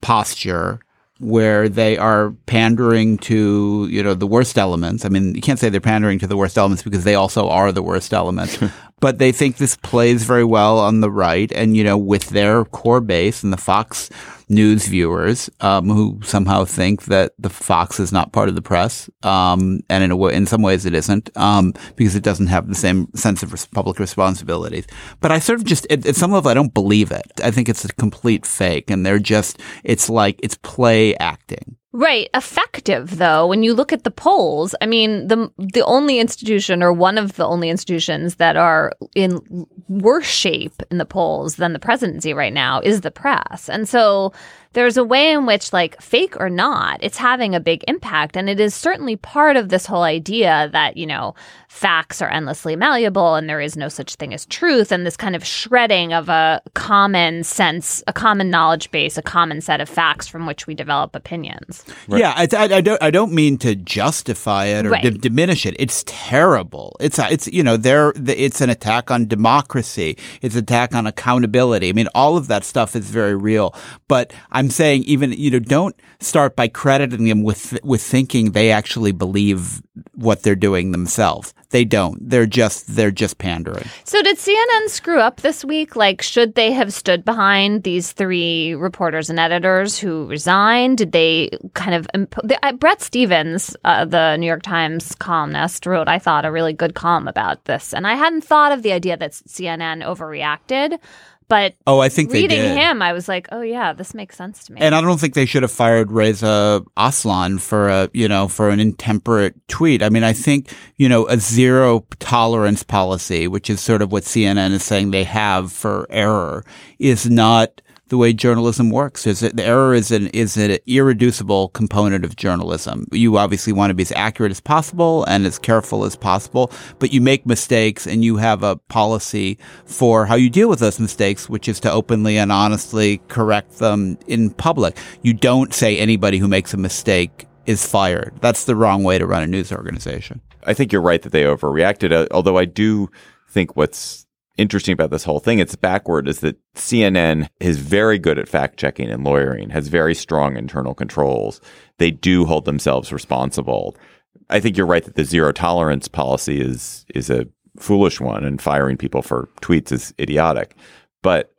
posture where they are pandering to, you know, the worst elements. I mean, you can't say they're pandering to the worst elements because they also are the worst elements. but they think this plays very well on the right and, you know, with their core base and the Fox News viewers, um, who somehow think that the Fox is not part of the press. Um, and in in some ways it isn't, um, because it doesn't have the same sense of public responsibilities. But I sort of just, at, at some level, I don't believe it. I think it's a complete fake and they're just, it's like, it's play acting. Right. Effective though, when you look at the polls, I mean, the the only institution or one of the only institutions that are in worse shape in the polls than the presidency right now is the press. And so there's a way in which, like, fake or not, it's having a big impact. And it is certainly part of this whole idea that, you know, facts are endlessly malleable and there is no such thing as truth. And this kind of shredding of a common sense, a common knowledge base, a common set of facts from which we develop opinions. Right. Yeah. I, I, I, don't, I don't mean to justify it or right. d- diminish it. It's terrible. It's, uh, it's, you know, there, it's an attack on democracy. It's an attack on accountability. I mean, all of that stuff is very real. But I'm saying even, you know, don't start by crediting them with, with thinking they actually believe what they're doing themselves. They don't. They're just they're just pandering. So did CNN screw up this week? Like, should they have stood behind these three reporters and editors who resigned? Did they kind of imp- the, uh, Bret Stephens, uh, the New York Times columnist, wrote I thought a really good column about this, and I hadn't thought of the idea that CNN overreacted. But Oh, I think they reading him, I was like, oh yeah, this makes sense to me. And I don't think they should have fired Reza Aslan for a, you know, for an intemperate tweet. I mean, I think, you know, a zero tolerance policy, which is sort of what CNN is saying they have for error, is not the way journalism works. Is it, the error is an is an irreducible component of journalism. You obviously want to be as accurate as possible and as careful as possible, but you make mistakes and you have a policy for how you deal with those mistakes, which is to openly and honestly correct them in public. You don't say anybody who makes a mistake is fired. That's the wrong way to run a news organization. I think you're right that they overreacted. uh, Although I do think what's interesting about this whole thing, it's backward, is that CNN is very good at fact checking and lawyering, has very strong internal controls. They do hold themselves responsible. I think you're right that the zero tolerance policy is is a foolish one, and firing people for tweets is idiotic. But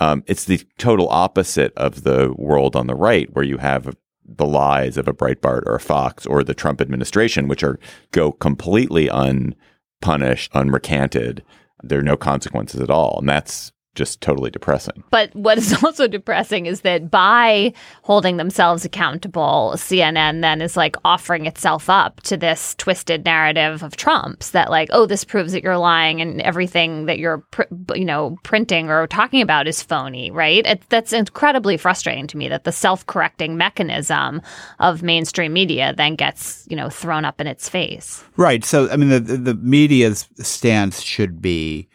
um, it's the total opposite of the world on the right, where you have the lies of a Breitbart or a Fox or the Trump administration, which are go completely unpunished, unrecanted. There are no consequences at all, and that's just totally depressing. But what is also depressing is that by holding themselves accountable, CNN then is like offering itself up to this twisted narrative of Trump's that like, oh, this proves that you're lying and everything that you're, pr- you know, printing or talking about is phony, right? It, that's incredibly frustrating to me that the self-correcting mechanism of mainstream media then gets, you know, thrown up in its face. Right. So, I mean, the, the the media's stance should be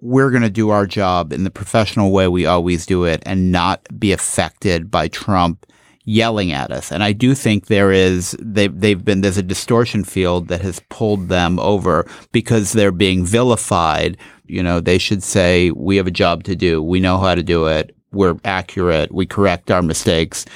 we're going to do our job in the professional way we always do it and not be affected by Trump yelling at us. And I do think there is they they've been there's a distortion field that has pulled them over because they're being vilified. You know, they should say we have a job to do. We know how to do it. We're accurate. We correct our mistakes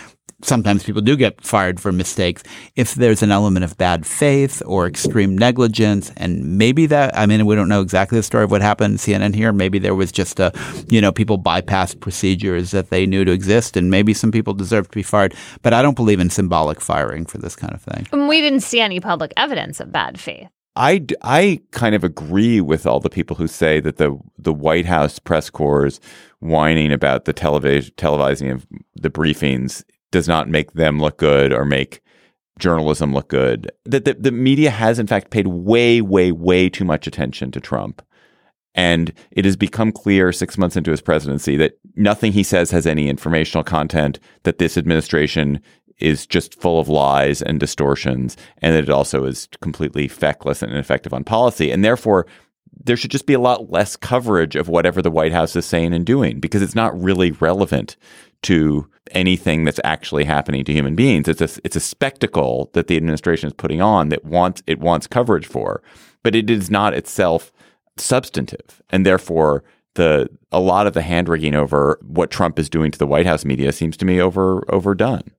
sometimes people do get fired for mistakes if there's an element of bad faith or extreme negligence. And maybe that i mean we don't know exactly the story of what happened in cnn here. Maybe there was just a you know people bypassed procedures that they knew to exist and maybe some people deserve to be fired. But i don't believe in symbolic firing for this kind of thing. And we didn't see any public evidence of bad faith. I, I kind of agree with all the people who say that the the White House press corps whining about the televis- televising of the briefings does not make them look good or make journalism look good. That the, the media has in fact paid way, way, way too much attention to Trump. And it has become clear six months into his presidency that nothing he says has any informational content, that this administration is just full of lies and distortions, and that it also is completely feckless and ineffective on policy. And therefore, there should just be a lot less coverage of whatever the White House is saying and doing because it's not really relevant to anything that's actually happening to human beings. It's a it's a spectacle that the administration is putting on that wants it wants coverage for, but it is not itself substantive, and therefore the a lot of the hand wringing over what Trump is doing to the White House media seems to me over overdone.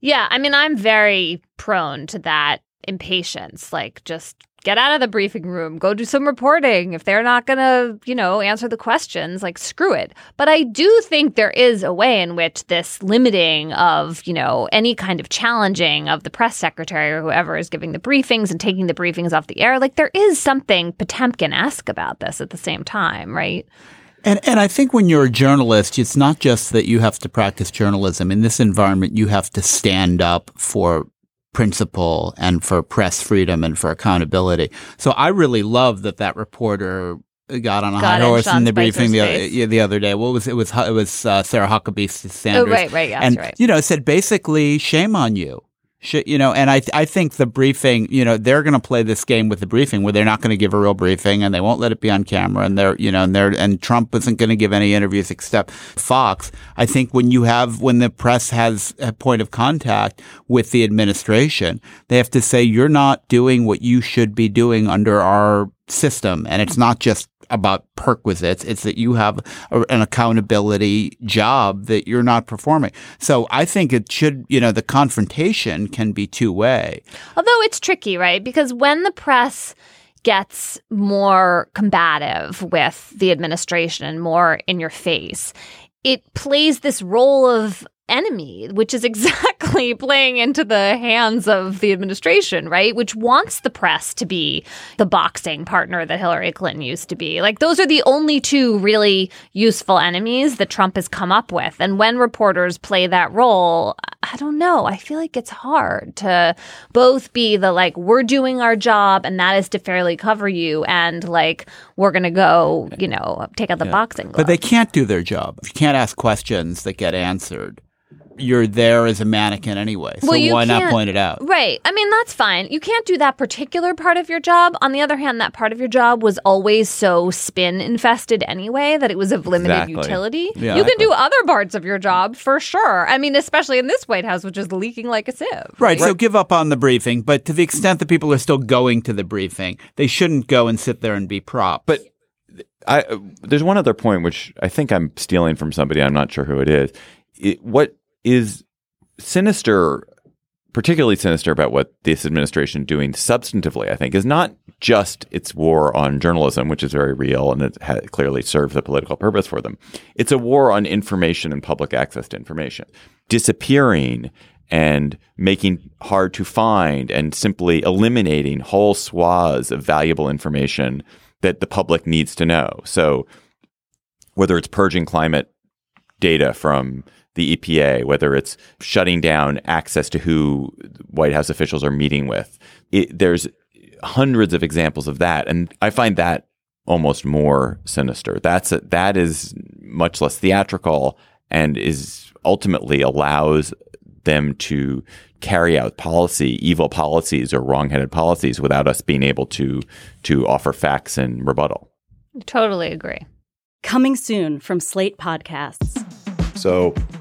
Yeah, I mean, I'm very prone to that impatience. Like, just get out of the briefing room, go do some reporting. If they're not going to, you know, answer the questions, like, screw it. But I do think there is a way in which this limiting of, you know, any kind of challenging of the press secretary or whoever is giving the briefings and taking the briefings off the air, like, there is something Potemkin esque about this at the same time, right? And and I think when you're a journalist, it's not just that you have to practice journalism. In this environment, you have to stand up for principle and for press freedom and for accountability. So I really love that that reporter got on a Got high horse in the briefing the, other- the other day. What was it? Was it was uh, Sarah Huckabee Sanders? Oh, right, right, yeah, and right. you know said basically, shame on you. Sh- you know, and I I think the briefing, you know, they're going to play this game with the briefing where they're not going to give a real briefing and they won't let it be on camera and they're you know and they're and Trump isn't going to give any interviews except Fox. I think when you have when the press has a point of contact with the administration, they have to say you're not doing what you should be doing under our system, and it's not just about perquisites. It's that you have a, an accountability job that you're not performing. So I think it should, you know, the confrontation can be two way. Although it's tricky, right? Because when the press gets more combative with the administration and more in your face, it plays this role of enemy, which is exactly playing into the hands of the administration, right? Which wants the press to be the boxing partner that Hillary Clinton used to be. Like, those are the only two really useful enemies that Trump has come up with. And when reporters play that role, I don't know. I feel like it's hard to both be the like, we're doing our job and that is to fairly cover you, and like, we're going to go, you know, take out the boxing glove. But they can't do their job. You can't ask questions that get answered, you're there as a mannequin anyway. So Well, why not point it out? Right. I mean, that's fine. You can't do that particular part of your job. On the other hand, that part of your job was always so spin infested anyway that it was of limited Exactly. utility. Yeah. you can do other parts of your job for sure. I mean, especially in this White House, which is leaking like a sieve. Right, so give up on the briefing, but to the extent that people are still going to the briefing, they shouldn't go and sit there and be props. But I, uh, there's one other point which I think I'm stealing from somebody. I'm not sure who it is. It, what is sinister, particularly sinister about what this administration doing substantively, I think, is not just its war on journalism, which is very real and it ha- clearly serves a political purpose for them. It's a war on information and public access to information, disappearing and making hard to find and simply eliminating whole swaths of valuable information that the public needs to know. So whether it's purging climate data from the EPA, whether it's shutting down access to who White House officials are meeting with, it, there's hundreds of examples of that, and I find that almost more sinister. That's a, that is much less theatrical and is ultimately allows them to carry out policy, evil policies or wrong-headed policies without us being able to to offer facts and rebuttal. Totally agree. Coming soon from Slate Podcasts. So,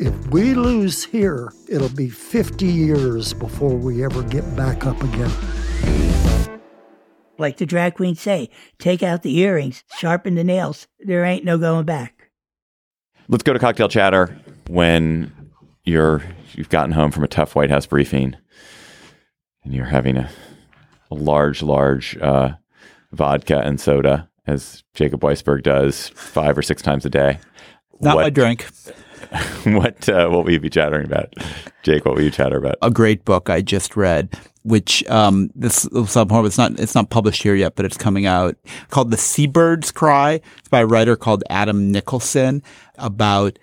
If we lose here, it'll be 50 years before we ever get back up again. Like the drag queens say, take out the earrings, sharpen the nails. There ain't no going back. Let's go to cocktail chatter when you're you've gotten home from a tough White House briefing and you're having a, a large, large uh, vodka and soda, as Jacob Weisberg does five or six times a day. Not my drink. what uh, what will you be chattering about, Jake? What will you chatter about? a great book I just read, which um, this subhorn it's not it's not published here yet, but it's coming out called "The Seabird's Cry." It's by a writer called Adam Nicolson about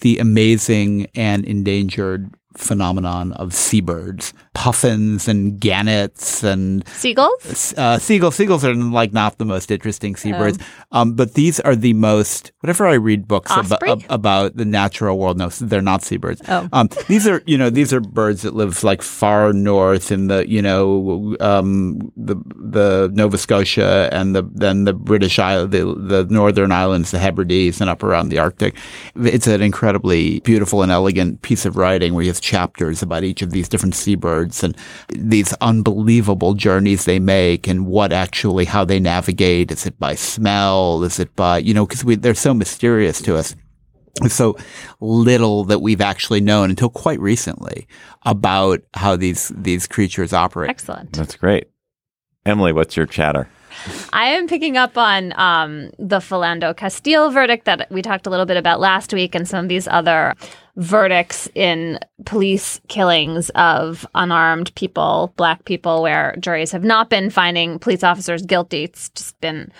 the amazing and endangered phenomenon of seabirds, puffins and gannets and seagulls. Uh, seagulls, seagulls are like not the most interesting seabirds, Oh. um, but these are the most. Whenever I read books Osprey? ab- about the natural world, no, they're not seabirds. Oh. Um, these are you know these are birds that live like far north in the you know um, the the Nova Scotia and the then the British Isle, the the northern islands, the Hebrides, and up around the Arctic. It's an incredibly beautiful and elegant piece of writing where you have chapters about each of these different seabirds and these unbelievable journeys they make and what actually how they navigate. Is it by smell? Is it by you know because they're so mysterious to us. So little that we've actually known until quite recently about how these these creatures operate. Excellent. That's great. Emily, what's your chatter? I am picking up on um, the Philando Castile verdict that we talked a little bit about last week and some of these other verdicts in police killings of unarmed people, black people, where juries have not been finding police officers guilty. It's just been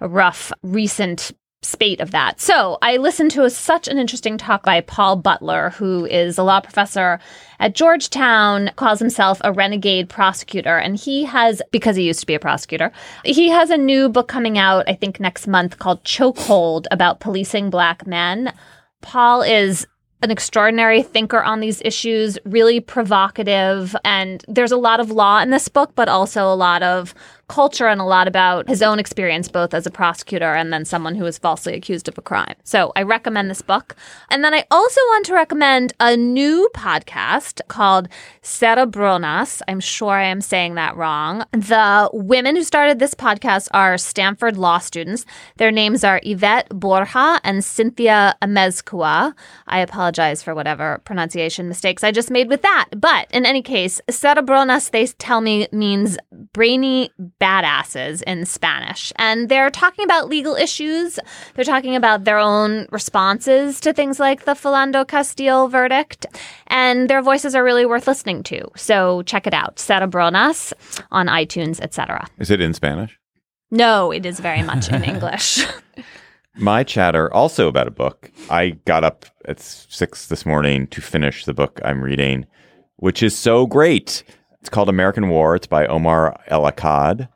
a rough recent spate of that. So I listened to a, such an interesting talk by Paul Butler, who is a law professor at Georgetown, calls himself a renegade prosecutor. And he has, because he used to be a prosecutor, he has a new book coming out, I think next month, called Chokehold about policing black men. Paul is an extraordinary thinker on these issues, really provocative. And there's a lot of law in this book, but also a lot of culture and a lot about his own experience, both as a prosecutor and then someone who was falsely accused of a crime. So I recommend this book. And then I also want to recommend a new podcast called Cerebronas. I'm sure I am saying that wrong. The women who started this podcast are Stanford law students. Their names are Yvette Borja and Cynthia Amezcua. I apologize for whatever pronunciation mistakes I just made with that. But in any case, Cerebronas, they tell me, means brainy badasses in Spanish. And they're talking about legal issues. They're talking about their own responses to things like the Philando Castile verdict. And their voices are really worth listening to. So check it out. Cerebronas on iTunes, etc. Is it in Spanish? No, it is very much in English. My chatter, also about a book. I got up at six this morning to finish the book I'm reading, which is so great. It's called American War. It's by Omar El Akkad.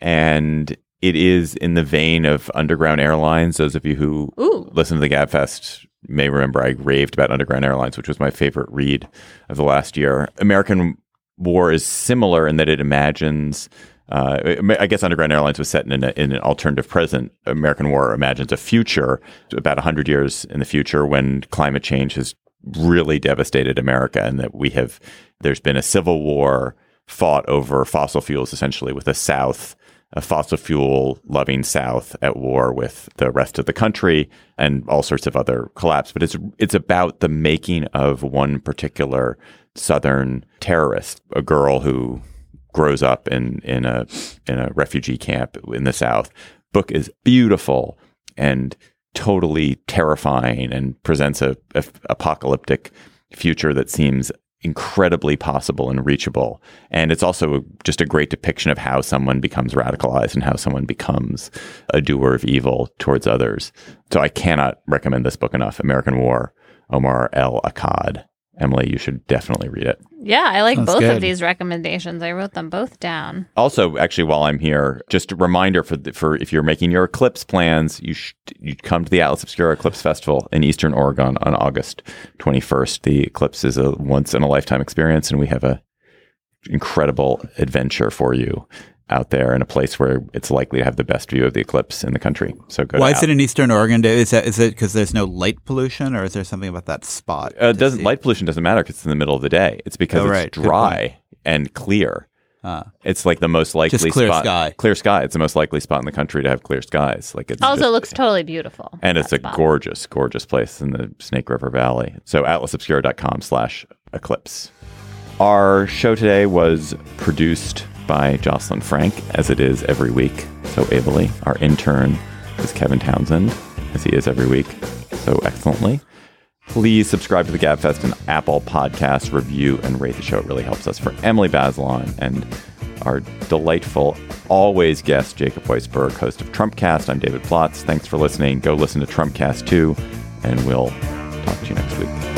And it is in the vein of Underground Airlines. Those of you who Ooh. listen to the Gabfest may remember I raved about Underground Airlines, which was my favorite read of the last year. American War is similar in that it imagines. Uh, I guess Underground Airlines was set in an, in an alternative present. American War imagines a future about 100 years in the future when climate change has really devastated America and that we have, there's been a civil war fought over fossil fuels essentially with the South, a fossil fuel loving South at war with the rest of the country and all sorts of other collapse. But it's, it's about the making of one particular Southern terrorist, a girl who grows up in in a in a refugee camp in the South. Book is beautiful and totally terrifying and presents a, a apocalyptic future that seems incredibly possible and reachable. And it's also just a great depiction of how someone becomes radicalized and how someone becomes a doer of evil towards others. So I cannot recommend this book enough. American War, Omar El Akkad. Emily, you should definitely read it. yeah, I like Sounds both good. of these recommendations. I wrote them both down. Also, actually, while I'm here, just a reminder for the, for if you're making your Eclipse plans, you should you come to the Atlas Obscura Eclipse Festival in Eastern Oregon on August 21st. The eclipse is a once in a lifetime experience, and we have a incredible adventure for you out there in a place where it's likely to have the best view of the eclipse in the country. So go. Why to is it in Eastern Oregon? Is that is it because there's no light pollution, or is there something about that spot? Uh, doesn't light pollution doesn't matter because it's in the middle of the day. It's because Oh, it's right. Good dry and clear. Ah. It's like the most likely clear spot. sky. Clear sky. It's the most likely spot in the country to have clear skies. Like it Also just- looks totally beautiful. and it's a spot. gorgeous, gorgeous place in the Snake River Valley. So atlasobscura.com slash eclipse. Our show today was produced by Jocelyn Frank, as it is every week, so ably. Our intern is Kevin Townsend, as he is every week, so excellently. Please subscribe to the Gabfest and Apple Podcast, review and rate the show. It really helps us. For Emily Bazelon and our delightful, always guest, Jacob Weisberg, host of Trumpcast, I'm David Plotz. Thanks for listening. Go listen to Trumpcast too, and we'll talk to you next week.